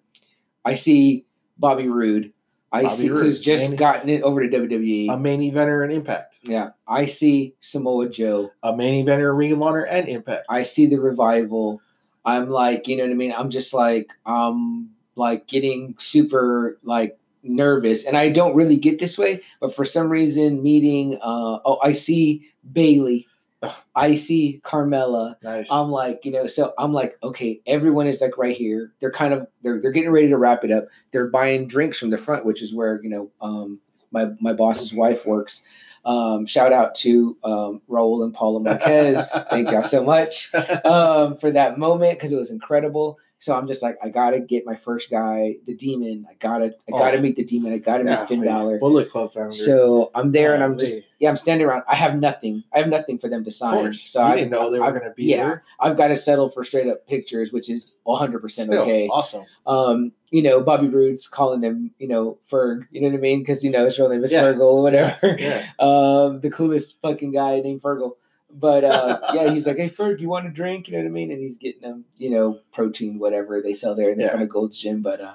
I see Bobby Roode. I Bobby see Roode. who's just And- gotten it over to WWE. A main eventer and Impact. yeah. I see Samoa Joe. A main eventer, Ring of Honor, and Impact. I see the revival. I'm like, you know what I mean? I'm just like, um, like getting super like nervous, and I don't really get this way, but for some reason, meeting, uh, oh, I see Bayley. I see Carmella. Nice. I'm like, you know, so I'm like, okay, everyone is like right here. They're kind of they're they're getting ready to wrap it up. They're buying drinks from the front, which is where you know um, my my boss's wife works. Um, shout out to um, Raul and Paula Marquez. Thank y'all so much um, for that moment because it was incredible. So I'm just like, I gotta get my first guy, the demon. I gotta, I gotta Oh. meet the demon. I gotta Yeah, meet Finn yeah. Balor. Bullet Club founder. So I'm there and I'm Golly. just, yeah, I'm standing around. I have nothing. I have nothing for them to sign. course. So you I didn't know they were I- going to be yeah, there. I've got to settle for straight up pictures, which is 100 percent okay. awesome. Um, you know, Bobby Roode's calling him, you know, Ferg. You know what I mean? Because you know his real name is Yeah. Fergal or whatever. Yeah. um, the coolest fucking guy named Fergal. But uh, yeah, he's like, "Hey Ferg, you want a drink?" You know what I mean? And he's getting them, you know, protein, whatever they sell there in the Yeah. front of Gold's Gym. But uh,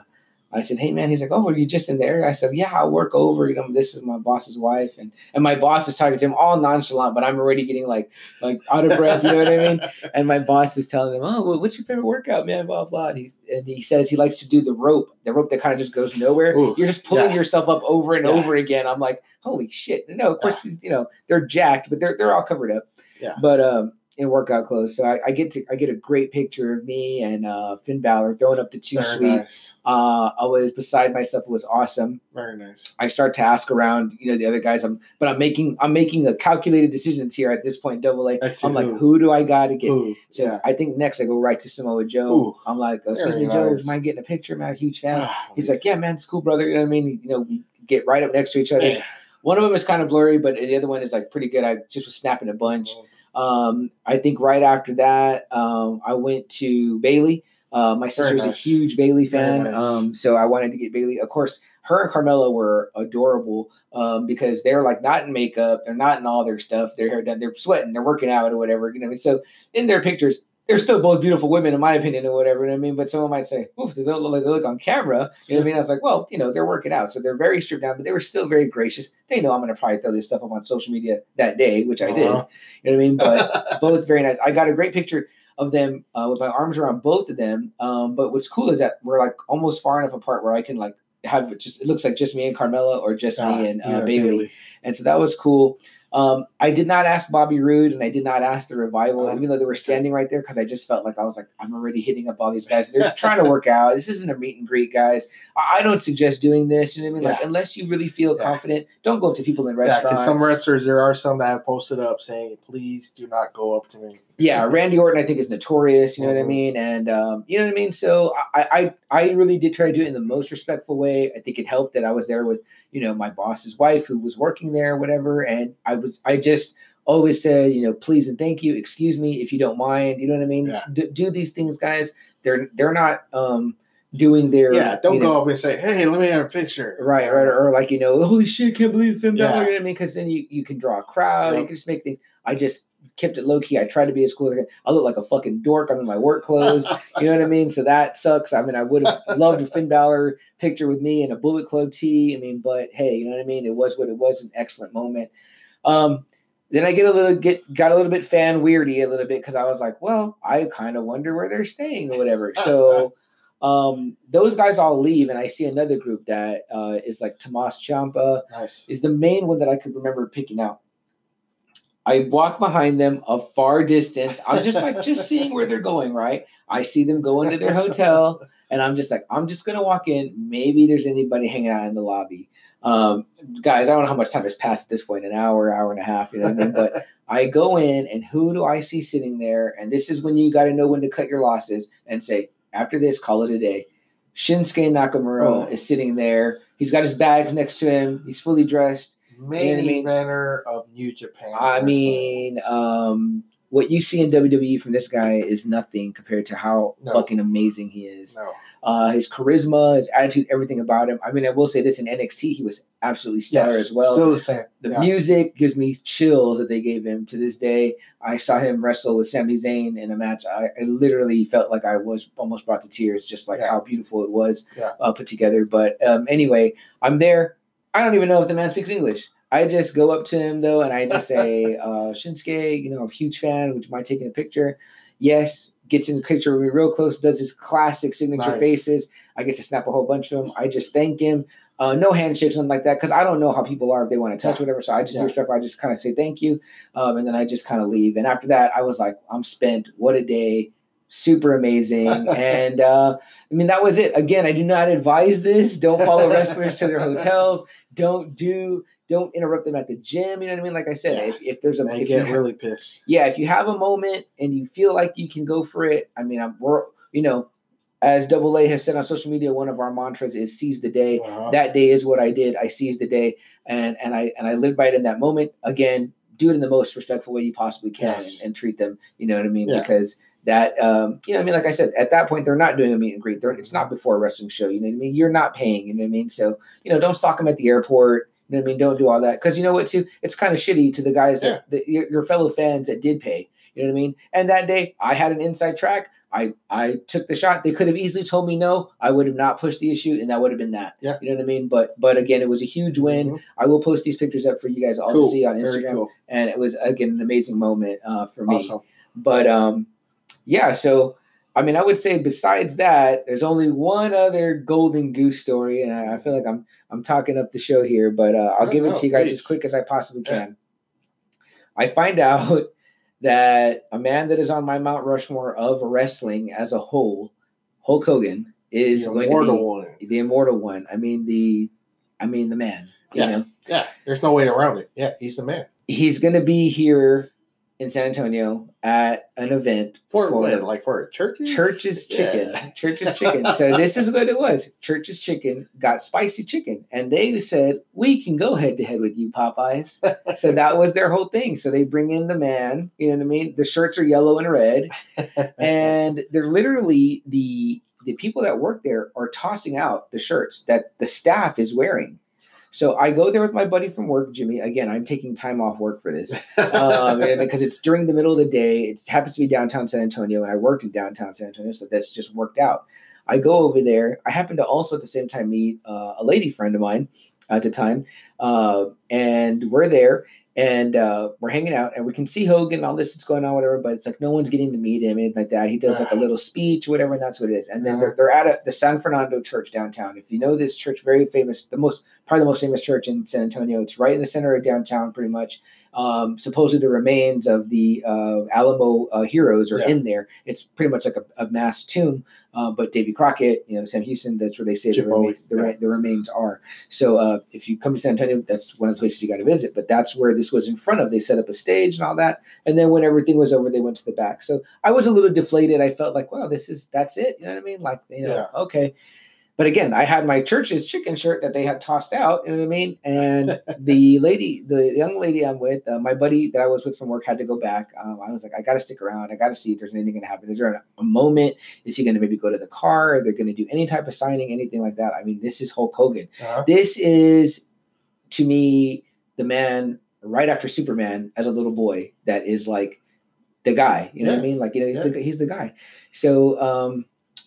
I said, "Hey man," he's like, "Oh, were you just in there?" I said, "Yeah, I work over. You know, this is my boss's wife, and and my boss is talking to him all nonchalant, but I'm already getting like like out of breath. You know what I mean? And my boss is telling him, "Oh, well, what's your favorite workout, man?" Blah blah. And he's and he says he likes to do the rope, the rope that kind of just goes nowhere. Ooh, You're just pulling yeah. yourself up over and Yeah. over again. I'm like, holy shit! No, of course, he's, you know they're jacked, but they're they're all covered up. Yeah. But um, in workout clothes. So I, I get to I get a great picture of me and uh, Finn Balor throwing up the two Very nice. Uh, I was beside myself. It was awesome. Very nice. I start to ask around, you know, the other guys. I'm, but I'm making I'm making a calculated decisions here at this point. Double A. I'm like, who? who do I got to get? Ooh, So yeah. I think next I go right to Samoa Joe. Ooh. I'm like, excuse Very me, Joe, nice. you mind getting a picture, man? Huge fan. He's like, yeah, man, it's cool, brother. You know what I mean? You know, we get right up next to each other. yeah. One of them is kind of blurry, but the other one is like pretty good. I just was snapping a bunch. Um, I think right after that, um, I went to Bayley. Uh, my sister's a huge Bayley fan, nice. um, so I wanted to get Bayley. Of course, her and Carmella were adorable um, because they're like not in makeup, they're not in all their stuff. Their hair done, they're sweating, they're working out or whatever. You know, mean? so in their pictures, they're still both beautiful women, in my opinion, or whatever. You know what I mean? But someone might say, "Oof, they don't look like they look on camera." You know what I mean? I was like, "Well, you know, they're working out, so they're very stripped down, but they were still very gracious. They know I'm going to probably throw this stuff up on social media that day, which I did. Uh-huh. You know what I mean? But both very nice. I got a great picture of them uh, with my arms around both of them. Um, but what's cool is that we're like almost far enough apart where I can like have it just it looks like just me and Carmella or just Ah, me and uh, yeah, Bayley. And so that was cool. Um, I did not ask Bobby Roode and I did not ask the revival, Uh-huh. even though they were standing right there, because I just felt like I was like, I'm already hitting up all these guys. They're trying to work out. This isn't a meet and greet, guys. I, I don't suggest doing this. You know what I mean? Like, Yeah. unless you really feel Yeah. confident, don't go up to people in Yeah, restaurants. because some wrestlers, there are some that have posted up saying, "Please do not go up to me." Yeah, Randy Orton, I think, is notorious. You know what I Mhm. mean? And um, you know what I mean. So I, I, I really did try to do it in the most respectful way. I think it helped that I was there with you know my boss's wife who was working there, whatever. And I was, I just always said, you know, please and thank you, excuse me if you don't mind. You know what I mean? Yeah. D- do these things, guys. They're they're not um doing their Yeah, don't you go know, up and say, "Hey, let me have a picture." Right, right, or like you know, holy shit, can't believe Finn Balor. Yeah. You know what I mean? Because then you, you can draw a crowd. You can just make things. I just kept it low key. I tried to be as cool as I could. I look like a fucking dork. I'm in my work clothes. you know what I mean? So that sucks. I mean, I would have loved a Finn Balor picture with me in a Bullet Club tee. I mean, but hey, you know what I mean? It was what it was. An excellent moment. Um, then I get a little get got a little bit fan weirdy a little bit because I was like, well, I kind of wonder where they're staying or whatever. So um those guys all leave and I see another group that uh is like Tommaso Ciampa Nice. is the main one that I could remember picking out. I walk behind them a far distance. I'm just like just seeing where they're going, right? I see them go into their hotel and I'm just like, I'm just gonna walk in. Maybe there's anybody hanging out in the lobby. Um, guys, I don't know how much time has passed at this point, an hour, hour and a half, you know what I mean? But I go in and who do I see sitting there? And this is when you got to know when to cut your losses and say, after this, call it a day. Shinsuke Nakamura Oh. is sitting there. He's got his bags next to him. He's fully dressed. Main I mean? of New Japan. I mean, um, what you see in WWE from this guy is nothing compared to how No. fucking amazing he is. no. Uh, his charisma, his attitude, everything about him. I mean, I will say this in NXT, he was absolutely stellar Yes, as well. Still the same. The Yeah. music gives me chills that they gave him to this day. I saw him wrestle with Sami Zayn in a match. I, I literally felt like I was almost brought to tears, just like Yeah. how beautiful it was Yeah. uh, put together. But um, anyway, I'm there. I don't even know if the man speaks English. I just go up to him though, and I just say, uh, "Shinsuke, you know, I'm a huge fan. Would you mind taking a picture?" Yes. Gets in the picture with me real close. Does his classic signature Nice. faces. I get to snap a whole bunch of them. I just thank him. Uh, no handshakes, nothing like that, because I don't know how people are if they want to touch Yeah. whatever. So I just Yeah. be respectful. I just kind of say thank you, um, and then I just kind of leave. And after that, I was like, I'm spent. What a day! Super amazing. and uh, I mean, that was it. Again, I do not advise this. Don't follow wrestlers to their hotels. Don't do. Don't interrupt them at the gym. You know what I mean? Like I said, Yeah. if, if there's a if you get have- really pissed. yeah, if you have a moment and you feel like you can go for it, I mean, I'm we're you know, as Double A has said on social media, one of our mantras is seize the day. Uh-huh. That day is what I did. I seized the day, and and I and I lived by it in that moment. Again, do it in the most respectful way you possibly can, Yes. and, and treat them. You know what I mean? Yeah. Because that, um, you know, I mean, like I said, at that point, they're not doing a meet and greet. They're, it's not before a wrestling show. You know what I mean? You're not paying. You know what I mean? So you know, don't stalk them at the airport. You know what I mean? Don't do all that because you know what? Too, it's kind of shitty to the guys that, that your, your fellow fans that did pay. You know what I mean? And that day, I had an inside track. I I took the shot. They could have easily told me no. I would have not pushed the issue, and that would have been that. Yeah. You know what I mean? But but again, it was a huge win. Mhm. I will post these pictures up for you guys all Cool. to see on Instagram, cool. and it was again an amazing moment uh, for me. Awesome. But um, yeah. So I mean, I would say besides that, there's only one other golden goose story, and I, I feel like I'm I'm talking up the show here, but uh, I'll No, give it no, to you guys please. as quick as I possibly Yeah. can. I find out that a man that is on my Mount Rushmore of wrestling as a whole, Hulk Hogan, is The going immortal to one. be the immortal one. I mean the, I mean the man. You Yeah. know, Yeah, there's no way around it. Yeah, he's the man. he's going to be here in San Antonio at an event For, what? Like for a church? Church's Chicken. Yeah. Church's Chicken. So this is what it was. Church's Chicken got spicy chicken, and they said we can go head to head with you, Popeyes. so that was their whole thing. So they bring in the man. You know what I mean? The shirts are yellow and red, and they're literally the the people that work there are tossing out the shirts that the staff is wearing. So I go there with my buddy from work, Jimmy. Again, I'm taking time off work for this um, because it's during the middle of the day. It happens to be downtown San Antonio, and I worked in downtown San Antonio, so this just worked out. I go over there. I happen to also at the same time meet uh, a lady friend of mine at the time, uh, and we're there and uh, we're hanging out, and we can see Hogan and all this that's going on, whatever. But it's like no one's getting to meet him, anything like that. He does like a little speech, whatever, and that's what it is. And then they're, they're at a, the San Fernando Church downtown. If you know this church, very famous, the most probably the most famous church in San Antonio. It's right in the center of downtown, pretty much. Um, supposedly the remains of the uh, Alamo uh, heroes are Yeah. in there. It's pretty much like a, a mass tomb. Uh, but Davy Crockett, you know, Sam Houston, that's where they say the, Chip remain, the, re- the remains are. So uh, if you come to San Antonio, that's one of the places you got to visit. But that's where this was in front of. They set up a stage and all that. And then when everything was over, they went to the back. So I was a little deflated. I felt like, well, this is that's it. You know what I mean? Like, you know, Yeah. okay. But again, I had my church's chicken shirt that they had tossed out. You know what I mean? And the lady, the young lady I'm with, uh, my buddy that I was with from work had to go back. Um, I was like, I got to stick around. I got to see if there's anything going to happen. Is there a, a moment? Is he going to maybe go to the car? Are they going to do any type of signing, anything like that? I mean, this is Hulk Hogan. Uh-huh. This is, to me, the man right after Superman as a little boy that is like the guy. You know what I mean? Like, you know, he's, Yeah. the, he's the guy. So, um,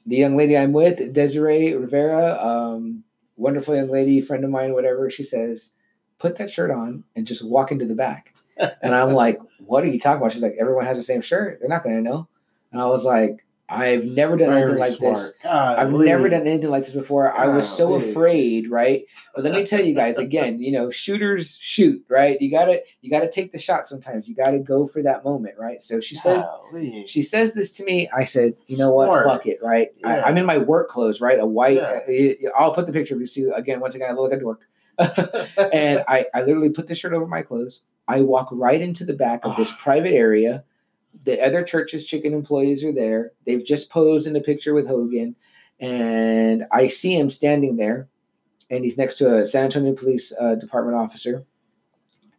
the young lady I'm with, Desiree Rivera, um, wonderful young lady, friend of mine, whatever, she says, put that shirt on and just walk into the back. And I'm like, what are you talking about? She's like, everyone has the same shirt. They're not going to know. And I was like, I've never done anything Very like this. smart. I've Golly. never done anything like this before. I was so Golly. afraid, right? But let me tell you guys again, you know, shooters shoot, right? You gotta you gotta take the shot sometimes. You gotta go for that moment, right? So she says Golly. she says this to me. I said, you know what? Fuck it, right? I, Yeah. I'm in my work clothes, right? A white. Yeah. uh, I'll put the picture of you. See again. Once again, I look like a dork. and I, I literally put the shirt over my clothes. I walk right into the back of this private area. The other church's chicken employees are there. They've just posed in a picture with Hogan, and I see him standing there, and he's next to a San Antonio Police uh, Department officer.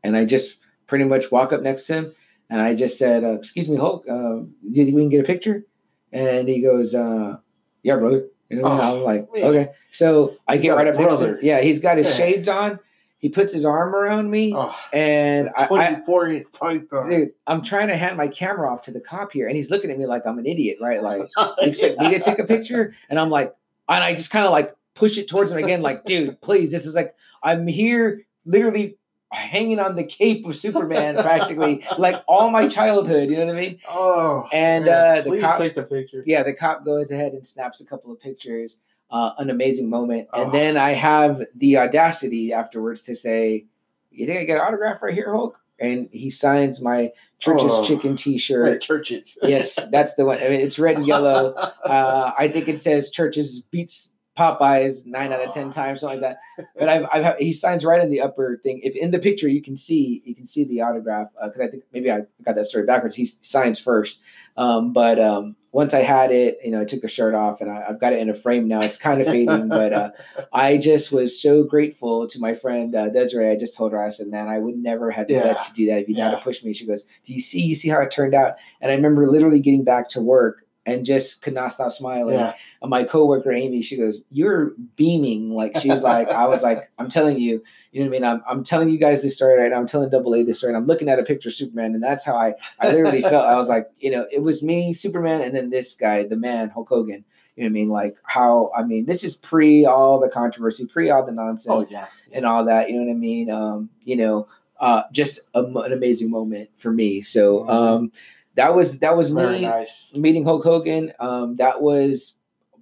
And I just pretty much walk up next to him, and I just said, uh, "Excuse me, Hulk. Uh, do you think we can get a picture?" And he goes, uh, "Yeah, brother." You know, what I mean? Oh, I'm like, man. "Okay." So I get right up next to him. Yeah, he's got his Yeah. shades on. He puts his arm around me, oh, and I, I, 24 inch python. dude, I'm trying to hand my camera off to the cop here, and he's looking at me like I'm an idiot, right? Like, you expect me to take a picture, and I'm like, and I just kind of like push it towards him again, like, dude, please, this is like, I'm here, literally hanging on the cape of Superman, practically, like all my childhood. You know what I mean? Oh, And, man. uh, the please cop- take the picture. yeah, the cop goes ahead and snaps a couple of pictures. Uh, an amazing moment. And Oh. then I have the audacity afterwards to say, You think I get an autograph right here, Hulk? And he signs my church's Oh. chicken t Right, shirt. churches. yes, that's the one. I mean, it's red and yellow. Uh, I think it says churches beats Popeyes nine out of ten times, something like that. But I've, I've he signs right in the upper thing. If in the picture you can see you can see the autograph because I think maybe I got that story backwards. He signs first, um, but um, once I had it, you know, I took the shirt off and I, I've got it in a frame now. It's kind of fading, but uh, I just was so grateful to my friend uh, Desiree. I just told her I said, "Man, I would never have the Yeah. guts to do that if you have Yeah. to push me." She goes, "Do you see? You see how it turned out?" And I remember literally getting back to work and just could not stop smiling. yeah. And my coworker Amy, she goes, "You're beaming." Like she's like, I was like, I'm telling you, you know what I mean? I'm, I'm telling you guys this story right now. I'm telling Double A this story, and I'm looking at a picture of Superman, and that's how I, I literally felt. I was like, you know, it was me, Superman, and then this guy, the man, Hulk Hogan. You know what I mean? Like how I mean, this is pre all the controversy, pre all the Oh, nonsense, yeah. and all that. You know what I mean? Um, you know, uh, just a, an amazing moment for me. So Mhm. um, that was that was Very me nice. meeting Hulk Hogan. Um, that was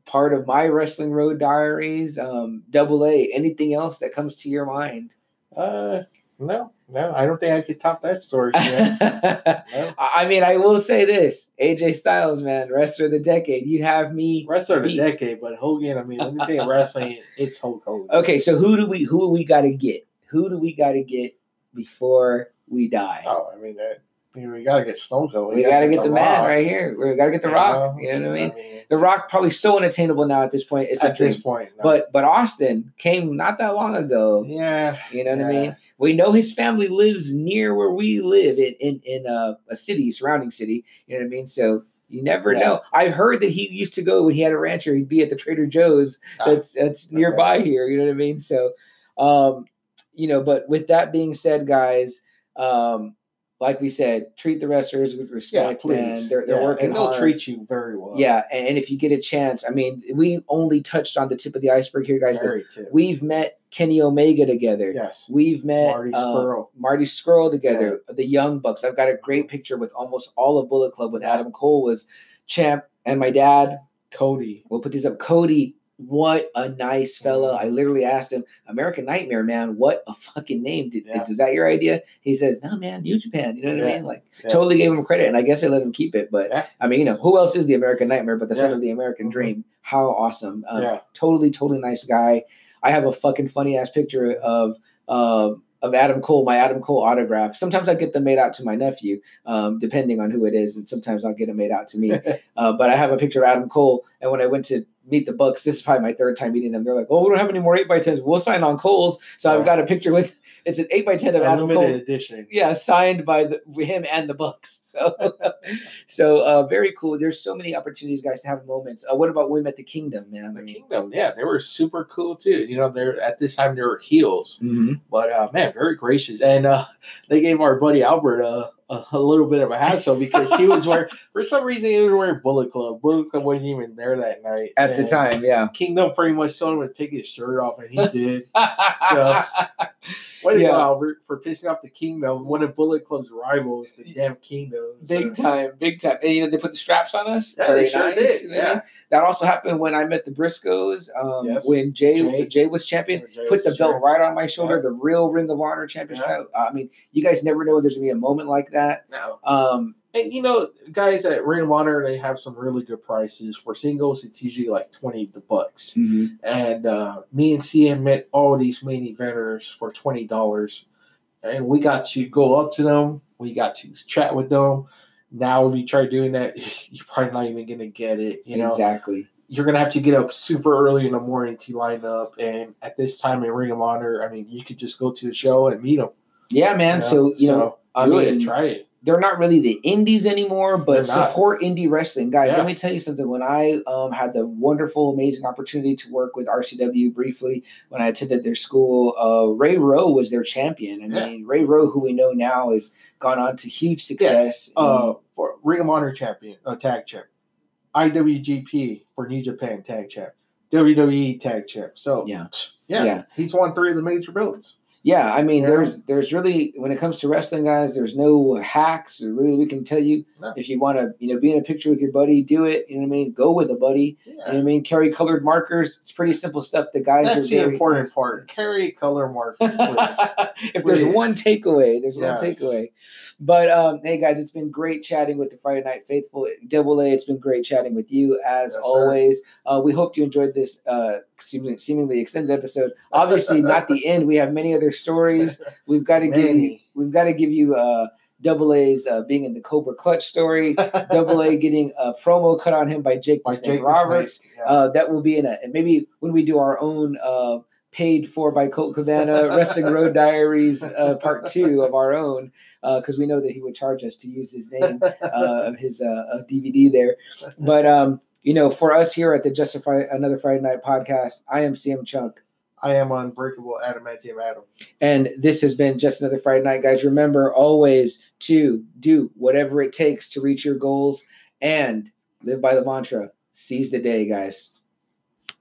part of my wrestling road diaries. Um, double A. Anything else that comes to your mind? Uh, no, No, I don't think I could top that story. man. I mean, I will say this: AJ Styles, man, wrestler of the decade. You have me. Wrestler of the Beat. decade, but Hogan. I mean, let me think wrestling. It's Hulk Hogan. Okay, so who do we who we got to get? Who do we got to get before we die? Oh, I mean that. Mean, we gotta get Stone Cold. we got to get the, man Rock. right here. We got to get the You Rock. know? You know what I mean? The Rock probably so unattainable now at this point. It's At this point, no. But but Austin came not that long ago. yeah, You know what I mean? We know his family lives near where we live in in, in a, a city, surrounding city. You know what I mean? So you never Yeah. know. I've heard that he used to go when he had a rancher. He'd be at the Trader Joe's Ah, that's that's nearby here. You know what I mean? So, um, you know. But with that being said, guys, um, like we said, treat the wrestlers with yeah, respect. please. man. They're they're Yeah, working and they'll hard. treat you very well. Yeah, and, and if you get a chance, I mean, we only touched on the tip of the iceberg here, guys. But very tip. we've met Kenny Omega together. yes, We've met Marty uh, Scurll. Marty Scurll together, the Young Bucks. I've got a great picture with almost all of Bullet Club when Adam Cole was champ, and my dad. Cody. We'll put these up. Cody, what a nice fella! Mm-hmm. I literally asked him, "American Nightmare, man, what a fucking name! Did, Yeah. Is that your idea?" He says, "No, man, New Japan." You know what I mean? Like, Yeah. totally gave him credit, and I guess I let him keep it. But Yeah. I mean, you know, who else is the American Nightmare but the son of the American Mhm. Dream? How awesome! Um, Yeah. totally, totally nice guy. I have a fucking funny ass picture of um of Adam Cole, my Adam Cole autograph. Sometimes I get them made out to my nephew, um, depending on who it is, and sometimes I'll get them made out to me. uh, but I have a picture of Adam Cole, and when I went to meet the Bucks, this is probably my third time meeting them. They're like, "Oh, we don't have any more eight by tens. We'll sign on Cole's." So I've got a picture with it's an eight by ten of Adam Cole, edition. yeah, signed by the, him and the Bucks. So, so uh, very cool. There's so many opportunities, guys, to have moments. Uh, what about when we met the Kingdom, man? The I mean, Kingdom, yeah, they were super cool too. You know, they're at this time they were heels, mhm. but uh, man, very gracious. And uh, they gave our buddy Albert a, a, a little bit of a hassle because he was wearing, for some reason, he was wearing Bullet Club. Bullet Club wasn't even there that night at the time, yeah. Kingdom pretty much told him to take his shirt off, and he did. So, to Yeah. Albert, for pissing off the Kingdom, one of Bullet Club's rivals, the damn Kingdom. Big So- time, big time. And you know, they put the straps on us. Yeah, they sure did, You know what I mean? yeah. That also happened when I met the Briscoes. Um, Yes. When Jay, Jay. Jay was champion, Jay put was the belt champ. right on my shoulder, Yeah. the real Ring of Honor championship. Yeah. I mean, you guys never know when there's gonna be a moment like that. No. Um, And you know, guys at Ring of Honor, they have some really good prices for singles. It's usually like twenty bucks. And uh, me and CM met all these main eventers for twenty dollars, and we got to go up to them. We got to chat with them. Now, if you try doing that, you're probably not even gonna get it. You know, exactly. you're gonna have to get up super early in the morning to line up. And at this time in Ring of Honor, I mean, you could just go to the show and meet them. Yeah, man. So you know, I do mean, it, try it. they're not really the indies anymore, but support indie wrestling, guys. Yeah. Let me tell you something. When I um, had the wonderful, amazing opportunity to work with RCW briefly when I attended their school, uh, Ray Rowe was their champion. I Yeah. mean, Ray Rowe, who we know now, has gone on to huge success. uh, for Ring of Honor champion, uh, tag champ, IWGP for New Japan tag champ, WWE tag champ. So Yeah. yeah, Yeah. he's won three of the major belts. Yeah, I mean, Yeah. there's there's really when it comes to wrestling, guys, there's no hacks. Really, we can tell you No. if you want to, you know, be in a picture with your buddy, do it. You know what I mean? Go with a buddy. You know what I mean? Carry colored markers. It's pretty simple stuff. The guys That's are the very important part. Carry color markers, please. if there's one takeaway, there's Yes. one takeaway. But um, hey, guys, it's been great chatting with the Friday Night Faithful. Double A, it's been great chatting with you as Yes, always. Uh, we hope you enjoyed this uh, seemingly, seemingly extended episode. Obviously, not the end. We have many other stories. We've got to give you. We've got to give you uh, Double A's uh, being in the Cobra Clutch story. Double A getting a promo cut on him by Jake By Jake Roberts. Yeah. Uh, that will be in a maybe when we do our own uh, paid for by Colt Cabana Wrestling Road Diaries uh, part two of our own uh because we know that he would charge us to use his name uh, of his uh, uh, DVD there. But um, you know, for us here at the Justify Another Friday Night podcast, I am CM Chunk. I am unbreakable adamantium Adam. And this has been just another Friday night, guys. Remember always to do whatever it takes to reach your goals and live by the mantra seize the day, guys.